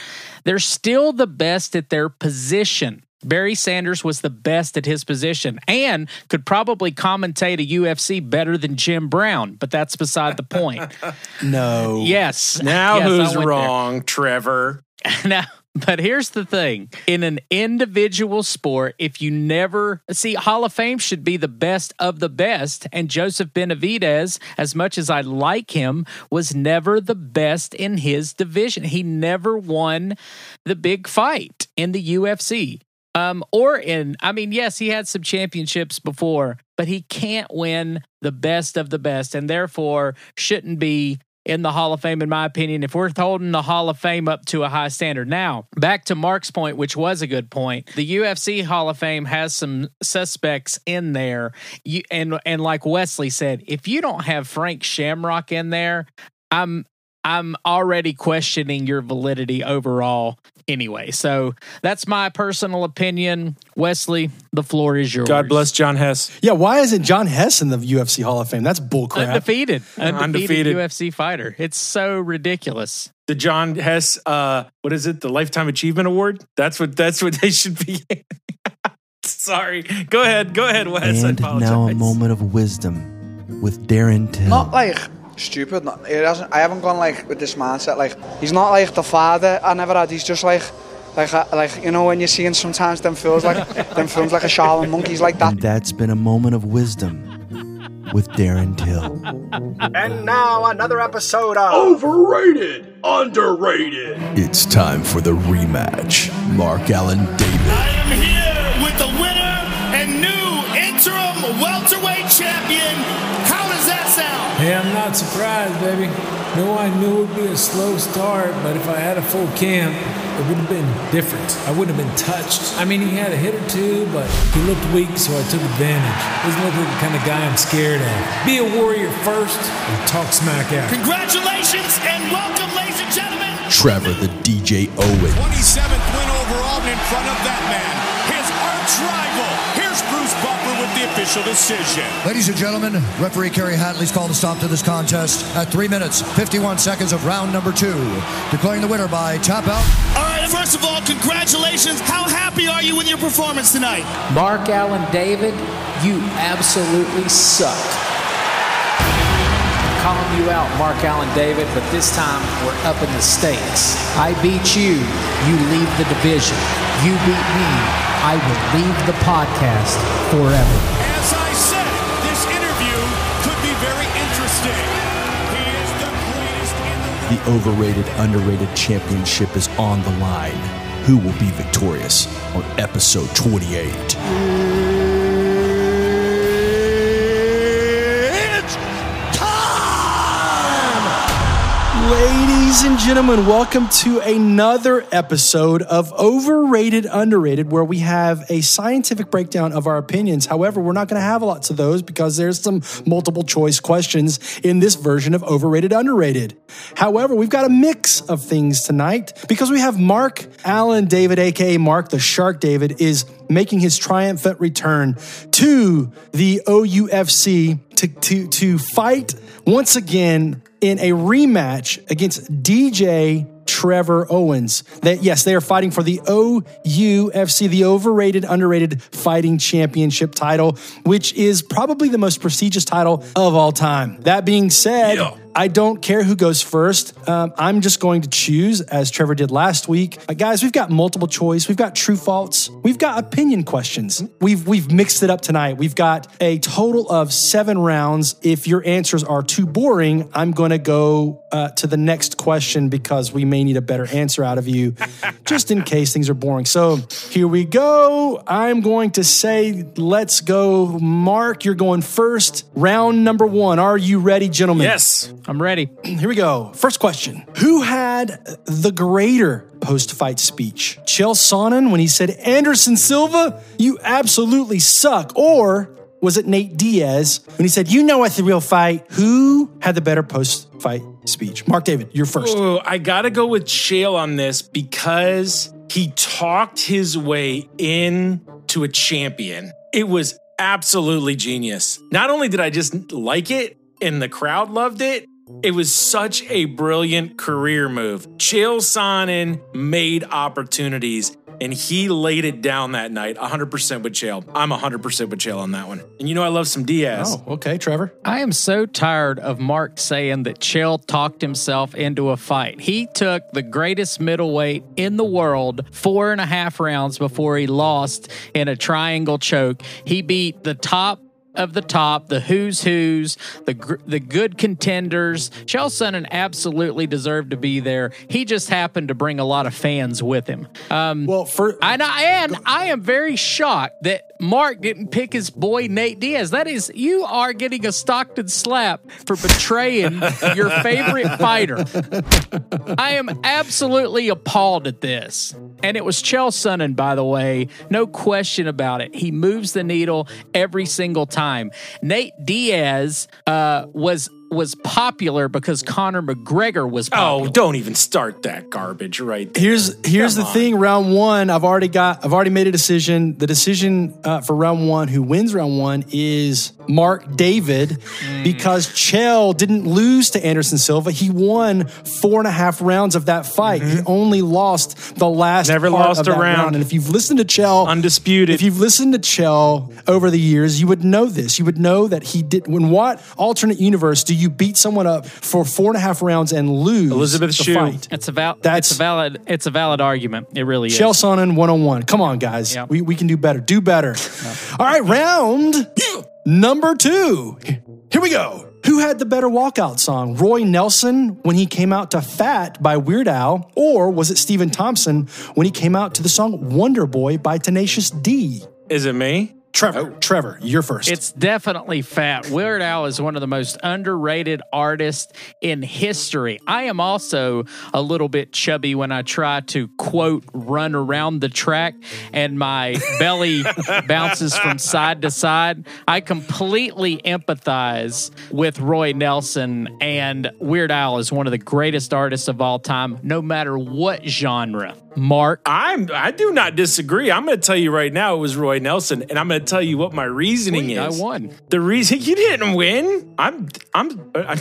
S9: They're still the best at their position. Barry Sanders was the best at his position and could probably commentate a UFC better than Jim Brown, but that's beside the point.
S2: No.
S9: Yes.
S7: Now
S9: Yes,
S7: who's
S9: went there.
S7: wrong, Trevor?
S9: now, But here's the thing in an individual sport, if you never see, Hall of Fame should be the best of the best. And Joseph Benavidez, as much as I like him, was never the best in his division. He never won the big fight in the UFC. Um, or in, I mean, yes, he had some championships before, but he can't win the best of the best and therefore shouldn't be in the Hall of Fame, in my opinion, if we're holding the Hall of Fame up to a high standard. Now, back to Mark's point, which was a good point. The UFC Hall of Fame has some suspects in there. You, and and like Wesley said, if you don't have Frank Shamrock in there, I'm I'm already questioning your validity overall anyway. So that's my personal opinion. Wesley, the floor is yours.
S7: God bless Jon Hess.
S2: Yeah, why isn't Jon Hess in the UFC Hall of Fame? That's bullcrap.
S9: Undefeated. Undefeated,
S7: Undefeated.
S9: UFC fighter. It's so ridiculous.
S7: The Jon Hess, uh, what is it? The Lifetime Achievement Award. That's what. That's what they should be. Sorry. Go ahead. Go ahead, Wes. I
S10: And
S7: apologize.
S10: now a moment of wisdom with Darren Till.
S15: Not like stupid. Not, he hasn't, I haven't gone like with this mindset. Like he's not like the father I never had. He's just like, like, a- like you know when you're seeing sometimes them films like them films like a Shaolin monkeys like that.
S10: And that's been a moment of wisdom with Darren Till.
S16: And now another episode of
S3: Overrated, underrated.
S13: It's time for the rematch. Mark Allen David.
S17: I'm here with the winner and new interim welterweight champion. How does that sound?
S18: Hey, I'm not surprised, baby. No, I knew it would be a slow start, but if I had a full camp, it would have been different. I wouldn't have been touched. I mean, he had a hit or two, but he looked weak, so I took advantage. Doesn't look like the kind of guy I'm scared of. Be a warrior first and talk smack out.
S17: Congratulations and welcome, ladies and gentlemen.
S13: Trevor the DJ Owen.
S17: 27th win overall and in front of that man, his arch rival. The official decision.
S19: Ladies and gentlemen, referee Kerry Hatley's called a stop to this contest at 3 minutes, 51 seconds of round number two, declaring the winner by tap out.
S17: All right, first of all, congratulations. How happy are you with your performance tonight?
S20: Mark Allen David, you absolutely suck. I'm calling you out, Mark Allen David, but this time we're up in the stakes. I beat you, you leave the division. You beat me, I will leave the podcast forever.
S17: As I said, this interview could be very interesting. He is the greatest in the
S13: The overrated, underrated championship is on the line. Who will be victorious on episode 28?
S2: Ladies and gentlemen, welcome to another episode of Overrated Underrated, where we have a scientific breakdown of our opinions. However, we're not going to have lots of those because there's some multiple choice questions in this version of Overrated Underrated. However, we've got a mix of things tonight because we have Mark Allen David, aka Mark the Shark David, is making his triumphant return to the OUFC to, to, to fight once again in a rematch against DJ Trevor Owens. That yes, they are fighting for the OUFC, the overrated, underrated fighting championship title, which is probably the most prestigious title of all time. That being said, I don't care who goes first. Um, I'm just going to choose, as Trevor did last week. Uh, guys, we've got multiple choice. We've got true faults. We've got opinion questions. We've we've mixed it up tonight. We've got a total of seven rounds. If your answers are too boring, I'm going to go uh, to the next question because we may need a better answer out of you, just in case things are boring. So here we go. I'm going to say, let's go. Mark, you're going first. Round number one. Are you ready, gentlemen?
S7: Yes.
S9: I'm ready.
S2: Here we go. First question Who had the greater post fight speech? Chael Sonnen when he said, Anderson Silva, you absolutely suck? Or was it Nate Diaz when he said, You know what's the real fight? Who had the better post fight speech? Mark David, you're first.
S7: Oh, I gotta go with Chael on this because he talked his way in to a champion. It was absolutely genius. Not only did I just like it and the crowd loved it, it was such a brilliant career move. Chael Sonnen made opportunities. and he laid it down that night 100% with Chael. I'm 100% with Chael on that one. And you know I love some Diaz.
S2: Oh, okay, Trevor.
S9: I am so tired of Mark saying that Chael talked himself into a fight. He took the greatest middleweight in the world four and a half rounds before he lost in a triangle choke. He beat the top of the top, the who's who's, the the good contenders. Chael Sonnen absolutely deserved to be there. He just happened to bring a lot of fans with him. Um,
S2: well, for
S9: and I, and I am very shocked that Mark didn't pick his boy Nate Diaz. That is, you are getting a Stockton slap for betraying your favorite fighter. I am absolutely appalled at this. And it was Chael Sonnen, by the way, no question about it. He moves the needle every single time. Nate Diaz uh, was was popular because Conor McGregor was popular.
S7: Oh, don't even start that garbage right there.
S2: Here's here's
S7: Come
S2: the
S7: on.
S2: thing. Round one, I've already got. I've already made a decision. The decision uh, for round one, who wins round one, is Mark David,
S7: Hmm.
S2: because Chael didn't lose to Anderson Silva. He won four and a half rounds of that fight. He only lost the last.
S7: Mm-hmm. Never
S2: part
S7: lost
S2: of
S7: a
S2: that
S7: round.
S2: And if you've listened to Chael,
S7: undisputed.
S2: If you've listened to Chael over the years, you would know this. You would know that he did. When what alternate universe do you beat someone up for four and a half rounds and lose
S7: Elizabeth
S2: the
S7: Shue.
S2: fight?
S9: It's a val- it's a valid it's a valid argument. It really is.
S2: Chael Sonnen one on one. Come on, guys. We, we can do better. Do better. All right, round number two. Here we go. Who had the better walkout song? Roy Nelson when he came out to Fat by Weird Al, or was it Stephen Thompson when he came out to the song Wonder Boy by Tenacious D?
S7: Is it me?
S2: Trevor, oh. Trevor, you're first.
S9: It's definitely fat. Weird Al is one of the most underrated artists in history. I am also a little bit chubby when I try to quote run around the track and my belly bounces from side to side. I completely empathize with Roy Nelson and Weird Al is one of the greatest artists of all time, no matter what genre. Mark,
S7: I'm I do not disagree. I'm going to tell you right now it was Roy Nelson, and I'm going to tell you what my reasoning
S9: Wait, I won.
S7: The reason you didn't win, I'm I'm, I'm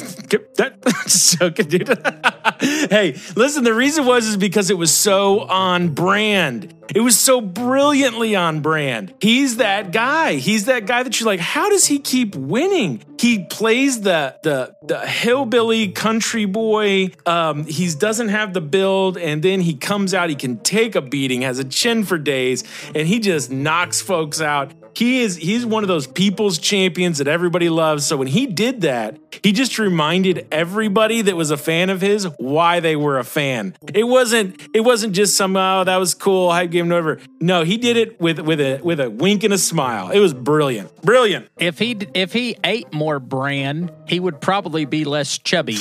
S7: that's so good, dude. hey, listen. The reason was is because it was so on brand. It was so brilliantly on brand. He's that guy. He's that guy that you're like, how does he keep winning? He plays the the the hillbilly country boy. Um, he doesn't have the build, and then he comes out. He can take a beating, has a chin for days, and he just knocks folks out. He is he's one of those people's champions that everybody loves. So when he did that, he just reminded everybody that was a fan of his why they were a fan. It wasn't it wasn't just some oh that was cool hype game whatever. No, he did it with with a with a wink and a smile. It was brilliant, brilliant.
S9: If he if he ate more bran, he would probably be less chubby,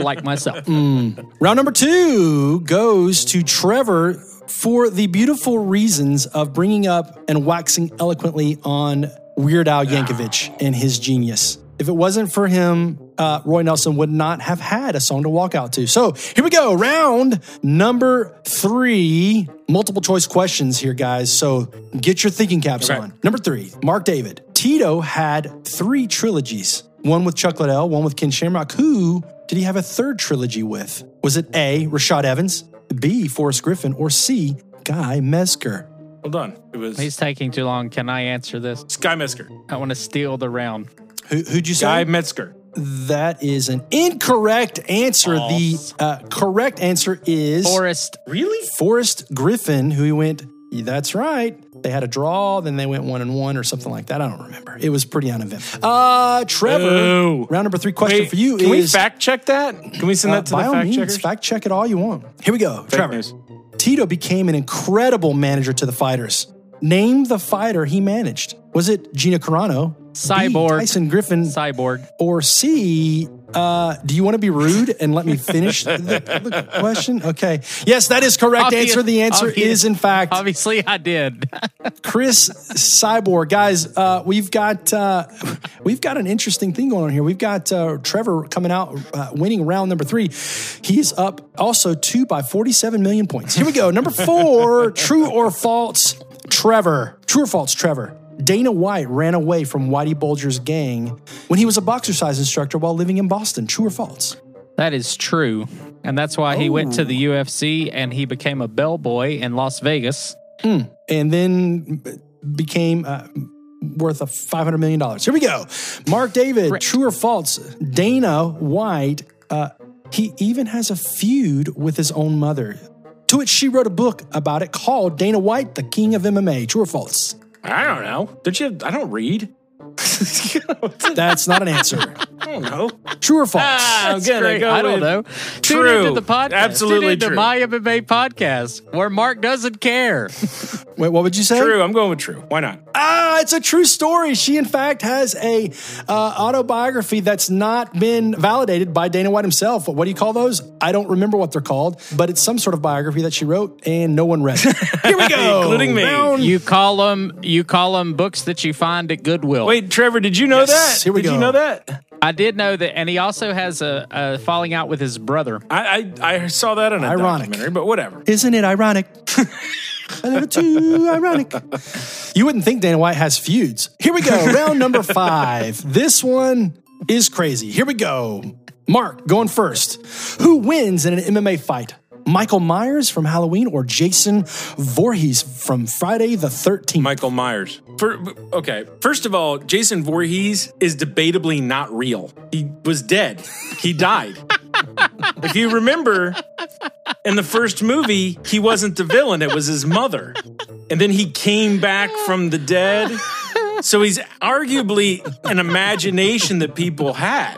S9: like myself.
S2: Mm. Round number two goes to Trevor for the beautiful reasons of bringing up and waxing eloquently on Weird Al Yankovic and his genius. If it wasn't for him, uh, Roy Nelson would not have had a song to walk out to. So here we go. Round number three. Multiple choice questions here, guys. So get your thinking caps
S7: Okay.
S2: on. Number three, Mark David. Tito had three trilogies one with Chuck Liddell, one with Ken Shamrock. Who did he have a third trilogy with? Was it A, Rashad Evans, B, Forrest Griffin, or C, Guy Mezger?
S7: Hold on. It was
S9: He's taking too long. Can I answer this?
S7: Sky Mezger.
S9: I want to steal the round.
S2: Who, who'd you say?
S7: Guy Mezger.
S2: That is an incorrect answer. The uh, correct answer is
S9: Forrest.
S7: Really?
S2: Forrest Griffin, who he went. That's right. They had a draw, then they went one and one or something like that. I don't remember. It was pretty uneventful. Uh, Trevor,
S7: Boo.
S2: round number three question
S7: Wait,
S2: for you
S7: Can
S2: is
S7: we fact check that? Can we send
S2: uh,
S7: that to
S2: by
S7: the
S2: all
S7: fact
S2: means,
S7: checkers?
S2: fact check it all you want. Here we go,
S7: Fake
S2: Trevor.
S7: news.
S2: Tito became an incredible manager to the fighters. Name the fighter he managed. Was it Gina Carano, B,
S9: Cyborg.
S2: Tyson Griffin,
S9: Cyborg,
S2: or C? Uh, do you want to be rude and let me finish the, the question? Okay. Yes, that is correct
S9: Obvious-
S2: answer. The answer
S9: obvious-
S2: is, in fact,
S9: Obviously, I did.
S2: Cris Cyborg. Guys, uh, we've got uh, we've got an interesting thing going on here. We've got uh, Trevor coming out uh, winning round number three. He is up also two by 47 million points. Here we go. Number four, true or false, Trevor. True or false, Trevor. Dana White ran away from Whitey Bulger's gang when he was a boxercise instructor while living in Boston. True or false?
S9: That is true. And that's why he went to the UFC and he became a bellboy in Las Vegas.
S2: Mm. And then became uh, worth a $500 million. Here we go. Mark David, true or false? Dana White, uh, he even has a feud with his own mother. To which she wrote a book about it called Dana White, the King of MMA. True or false?
S7: I don't know. Don't you? I don't read.
S2: That's not an answer.
S7: I don't know.
S2: True or false?
S7: Ah, I'm
S9: That's
S7: gonna
S9: great.
S7: go
S9: I don't
S7: with
S9: know.
S7: True.
S9: Tune into the podcast.
S7: Absolutely
S9: Tune into
S7: true.
S9: My MMA podcast, where Mark doesn't care.
S2: Wait, what would you say?
S7: True. I'm going with true. Why not?
S2: Ah, it's a true story. She, in fact, has a uh, autobiography that's not been validated by Dana White himself. What do you call those? I don't remember what they're called, but it's some sort of biography that she wrote, and no one read. it. Here we go,
S7: Including me.
S2: Round-
S9: You call them you call them books that you find at Goodwill.
S7: Wait, Trevor, did you know
S2: Yes,
S7: that?
S2: here we
S7: did
S2: go.
S7: you know that?
S9: I did know that, and he also has a, a falling out with his brother.
S7: I I, I saw that in a
S2: Ironic.
S7: documentary, but whatever.
S2: Isn't it ironic? a little too ironic. You wouldn't think Dana White has feuds. Here we go. Round number five. This one is crazy. Here we go. Mark, going first. Who wins in an MMA fight? Michael Myers from Halloween or Jason Voorhees from Friday the 13th?
S7: Michael Myers. For, okay, first of all, Jason Voorhees is debatably not real. He was dead. He died. if you remember, in the first movie, he wasn't the villain, it was his mother. And then he came back from the dead. So he's arguably an imagination that people had.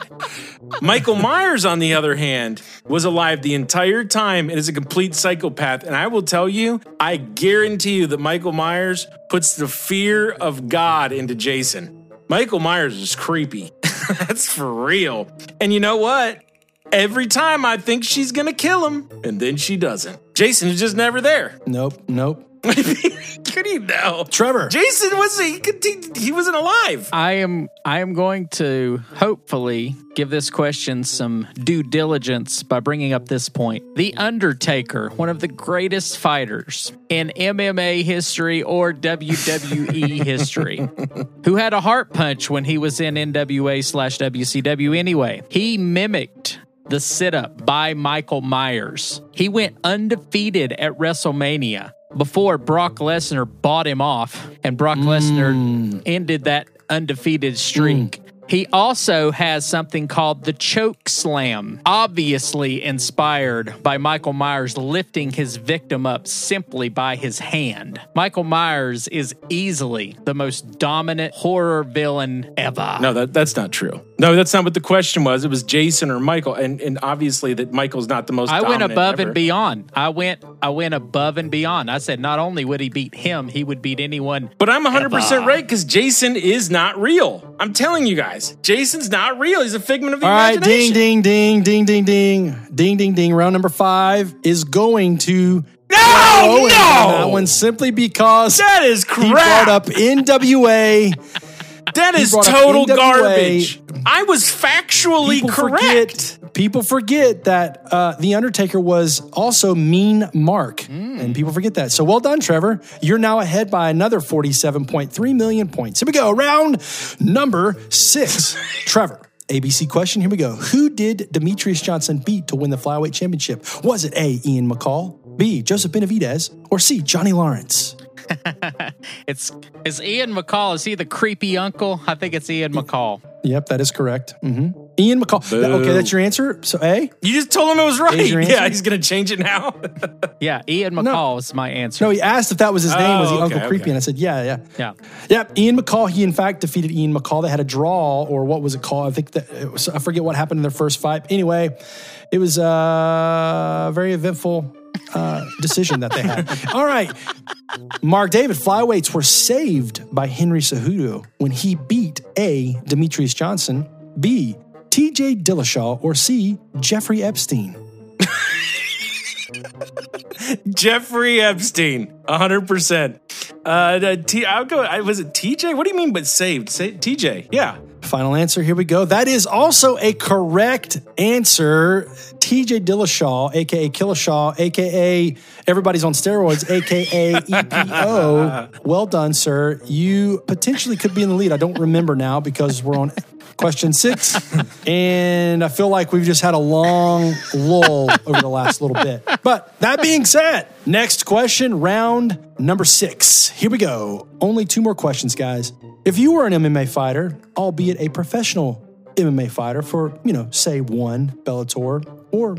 S7: Michael Myers, on the other hand, was alive the entire time and is a complete psychopath. And I will tell you, I guarantee you that Michael Myers puts the fear of God into Jason. Michael Myers is creepy. That's for real. And you know what? Every time I think she's gonna kill him, and then she doesn't. Jason is just never there.
S2: Nope, nope.
S7: Could he know?
S2: Trevor.
S7: Jason was he, he, he wasn't alive.
S9: I am I am going to hopefully give this question some due diligence by bringing up this point. The Undertaker, one of the greatest fighters in MMA history or WWE history, who had a heart punch when he was in NWA slash WCW anyway. He mimicked the sit up by Michael Myers. He went undefeated at WrestleMania before Brock Lesnar bought him off, and Brock hmm. Lesnar ended that undefeated streak. Hmm. He also has something called the choke slam, obviously inspired by Michael Myers lifting his victim up simply by his hand. Michael Myers is easily the most dominant horror villain ever.
S7: No, that, that's not true. No, that's not what the question was. It was Jason or Michael, and and obviously that Michael's not the most.
S9: I went above
S7: ever.
S9: and beyond. I went I went above and beyond. I said not only would he beat him, he would beat anyone.
S7: But I'm 100 percent right because Jason is not real. I'm telling you guys, Jason's not real. He's a figment of the
S2: All right,
S7: imagination.
S2: ding, ding, ding, ding, ding, ding, ding, ding, ding. Round number five is going to
S7: No, no!
S2: that one simply because
S7: That is
S2: he brought up NWA.
S7: That is total garbage. I was factually
S2: People
S7: correct.
S2: forget. People forget that uh, the Undertaker was also Mean Mark,
S7: Hmm.
S2: and people forget that. So well done, Trevor. You're now ahead by another 47.3 million points. Here we go. Round number six. Trevor. ABC question. Here we go. Who did Demetrious Johnson beat to win the flyweight championship? Was it A. Ian McCall, B. Joseph Benavidez, or C. Johnny Lawrence?
S9: It's is Ian McCall, is he the creepy uncle? I think it's Ian McCall.
S2: Yep, that is correct. hmm Ian McCall.
S7: Boo.
S2: Okay, that's your answer. So A.
S7: You just told him it was right. Yeah, he's gonna change it now.
S9: Yeah, Ian McCall is my answer.
S2: No, he asked if that was his name. Was he
S7: Oh, okay,
S2: Uncle Creepy?
S7: okay.
S2: And I said, yeah, yeah.
S9: Yeah.
S2: Yep, Ian McCall. He in fact defeated Ian McCall. They had a draw, or what was it called? I think that it was, I forget what happened in their first fight. Anyway, it was a very eventful uh, decision that they had. All right, Mark David. Flyweights were saved by Henry Cejudo when he beat A. Demetrious Johnson, B. T.J. Dillashaw, or C. Jeffrey Epstein.
S7: Jeffrey Epstein, 100%. Uh, the T, I'll go, I- was it TJ? What do you mean but saved? Say, TJ, yeah.
S2: Final answer. Here we go. That is also a correct answer. TJ Dillashaw, aka Killashaw, aka everybody's on steroids, aka EPO. Well done, sir. You potentially could be in the lead. I don't remember now because we're on question six, and I feel like we've just had a long lull over the last little bit. But that being said, next question, round number six. Here we go. Only two more questions, guys. If you were an MMA fighter, albeit a professional MMA fighter for, you know, say one Bellator or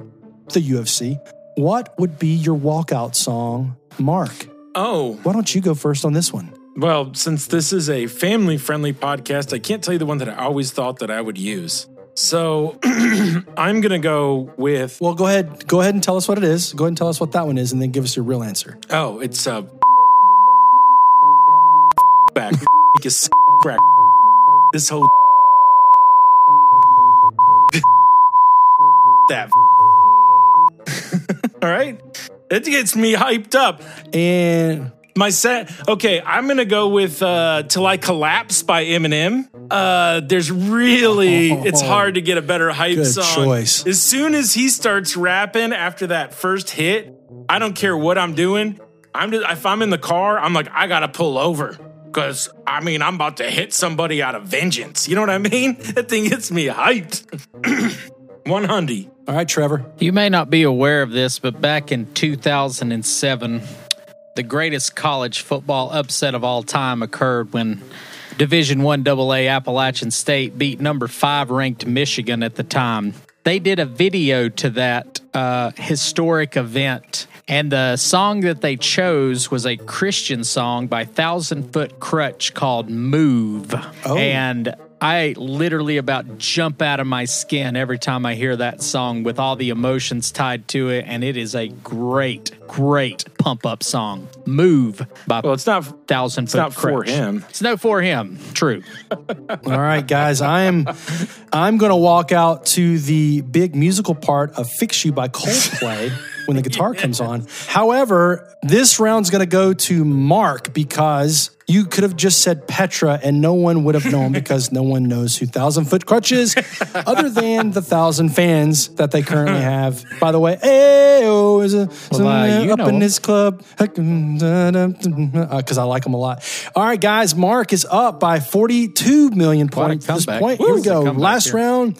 S2: the UFC, what would be your walkout song, Mark?
S7: Oh.
S2: Why don't you go first on this one?
S7: Well, since this is a family friendly podcast, I can't tell you the one that I always thought that I would use. So I'm going to go with.
S2: Well, go ahead. Go ahead and tell us what it is. Go ahead and tell us what that one is, and then give us your real answer.
S7: Oh, it's uh, back. crack. This whole that. All right, it gets me hyped up.
S2: And
S7: my set. Okay, I'm gonna go with uh, "Till I Collapse" by Eminem. Uh, there's really, it's hard to get a better hype
S2: Good
S7: song.
S2: choice.
S7: As soon as he starts rapping after that first hit, I don't care what I'm doing. I'm just, if I'm in the car, I'm like, I gotta pull over. Cause I mean, I'm about to hit somebody out of vengeance. You know what I mean? That thing gets me hyped. 100.
S2: All right, Trevor.
S9: You may not be aware of this, but back in 2007, the greatest college football upset of all time occurred when Division One AA Appalachian State beat number five ranked Michigan at the time. They did a video to that uh, historic event, and the song that they chose was a Christian song by Thousand Foot Krutch called "Move,"
S2: Oh.
S9: and I literally about jump out of my skin every time I hear that song with all the emotions tied to it. And it is a great, great pump up song. Move by
S7: Well, it's not
S9: Thousand
S7: It's
S9: Foot
S7: not for
S9: Crutch.
S7: him.
S9: It's no for him. True.
S2: All right, guys, I'm I'm gonna walk out to the big musical part of "Fix You" by Coldplay when the guitar comes on. However, this round's gonna go to Mark because you could have just said Petra and no one would have known because no one knows who Thousand Foot Krutch is, other than the thousand fans that they currently have. By the way, Ayo is a,
S9: Well, uh, you
S2: up
S9: know
S2: in
S9: 'em.
S2: this club because mm, mm, uh, I like them a lot. All right, guys, Mark is up by 42 million points at this point.
S9: Woo,
S2: Here we go. Last
S9: here.
S2: round,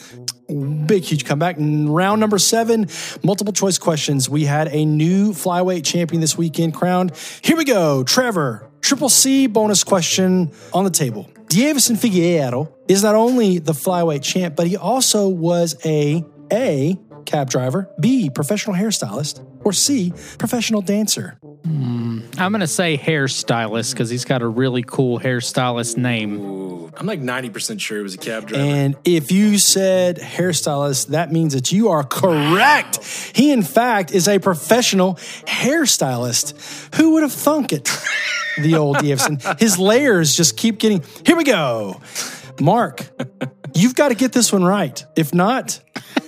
S2: big, huge comeback. Round number seven, multiple choice questions. We had a new flyweight champion this weekend crowned. Here we go. Trevor, triple C bonus question on the table. Deiveson Figueiredo is not only the flyweight champ, but he also was a A, cab driver, B, professional hairstylist, or C, professional dancer.
S9: Hmm, I'm going to say hairstylist because he's got a really cool hairstylist name.
S7: Ooh, I'm like 90% sure it was a cab driver.
S2: And if you said hairstylist, that means that you are correct. He, in fact, is a professional hairstylist. Who would have thunk it? The old DFson. His layers just keep getting. Here we go. Mark, you've got to get this one right. If not,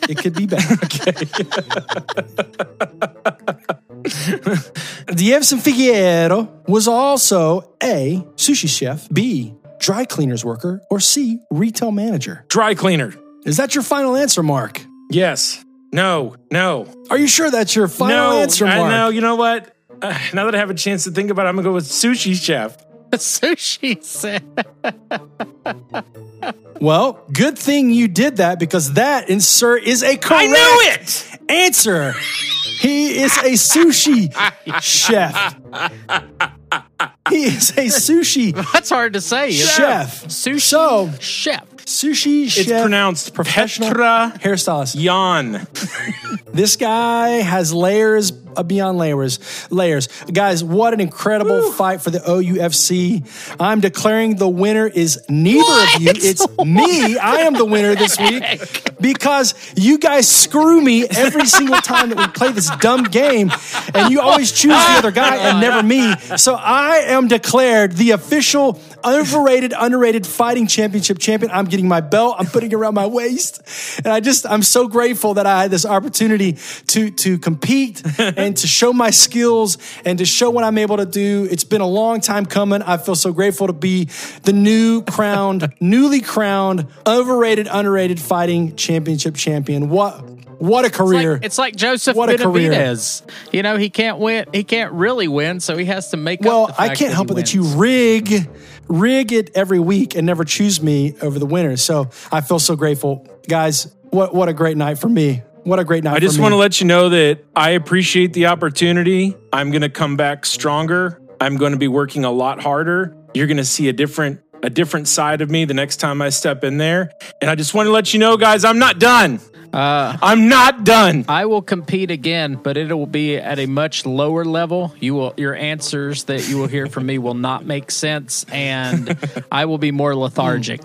S2: it could be bad. Deiveson Figueiredo was also A, sushi chef, B, dry cleaners worker, or C, retail manager.
S7: Dry cleaner.
S2: Is that your final answer, Mark?
S7: Yes. No. No.
S2: Are you sure that's your final
S7: no,
S2: answer,
S7: I
S2: Mark?
S7: know. You know what? Uh, now that I have a chance to think about it, I'm going to go with sushi chef.
S9: Sushi said.
S2: Well, good thing you did that because that, sir, is a correct
S7: I knew it!
S2: answer. He is a sushi chef. He is a sushi
S9: That's hard to say.
S2: chef.
S9: Sushi
S2: So,
S9: chef.
S2: Sushi
S7: It's
S2: chef.
S7: pronounced
S2: professional
S7: Petr
S2: hairstylist.
S7: Yan.
S2: This guy has layers uh, beyond layers. Layers. Guys, what an incredible fight for the OUFC. I'm declaring the winner is neither of you. It's me. I am the winner this week because you guys screw me every single time that we play this dumb game and you always choose the other guy and never me. So I am declared the official overrated, underrated fighting championship champion. I'm getting my belt. I'm putting it around my waist. And I just, I'm so grateful that I had this opportunity to, to compete and to show my skills and to show what I'm able to do. It's been a long time coming. I feel so grateful to be the new crowned, newly crowned, overrated, underrated fighting championship champion. What, what a career.
S9: It's like Joseph
S2: What a career.
S9: Benavidez. You know, he can't win. He can't really win, so he has to make
S2: Well, I can't help
S9: he
S2: it that you rig rig it every week and never choose me over the winner. So I feel so grateful, guys. What what a great night for me. What a great night.
S7: I just want to let you know that I appreciate the opportunity. I'm going to come back stronger I'm going to be working a lot harder. You're going to see a different a different side of me the next time I step in there. And I just want to let you know, guys, I'm not done.
S9: Uh,
S7: I'm not done.
S9: I will compete again, but it will be at a much lower level. You will your answers that you will hear from me will not make sense, and I will be more lethargic.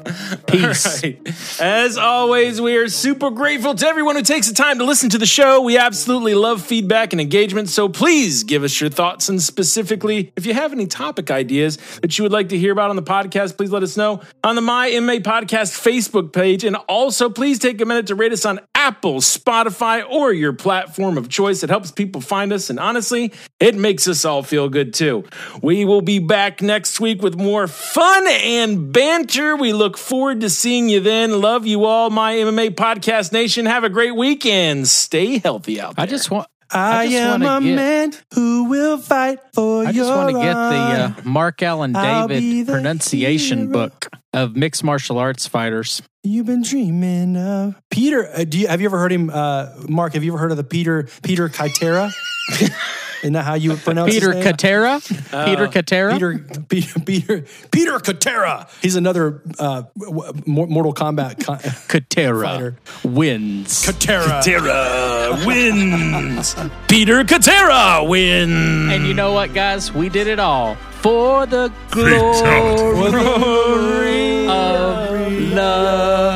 S9: Peace.
S7: All right. As always, we are super grateful to everyone who takes the time to listen to the show. We absolutely love feedback and engagement, so please give us your thoughts. And specifically, if you have any topic ideas that you would like to hear about on the podcast, please let us know on the My MMA Podcast Facebook page. And also, please take a minute to rate us on Apple, Spotify, or your platform of choice. It helps people find us. And honestly, it makes us all feel good too. We will be back next week with more fun and banter. We look forward to seeing you then. Love you all, my MMA Podcast Nation. Have a great weekend. Stay healthy out there.
S9: I just want.
S2: I,
S9: just
S2: am a
S9: get-
S2: man who will fight for you.
S9: I
S2: your
S9: just want to get the uh, Mark Allen David pronunciation
S2: hero.
S9: book of mixed martial arts fighters.
S2: You've been dreaming of Peter. Uh, do you have you ever heard him, uh, Mark? Have you ever heard of the Peter Peter Kaitera? Isn't that how you would pronounce it?
S9: Peter
S2: his name?
S9: Katera? Peter Katera?
S2: Peter Peter Peter Peter Katera. He's another uh, w- w- Mortal Kombat co-
S9: Katera
S2: fighter.
S9: wins.
S2: Katera.
S7: Katera wins. Peter Katera wins.
S9: And you know what, guys? We did it all for the glory of love.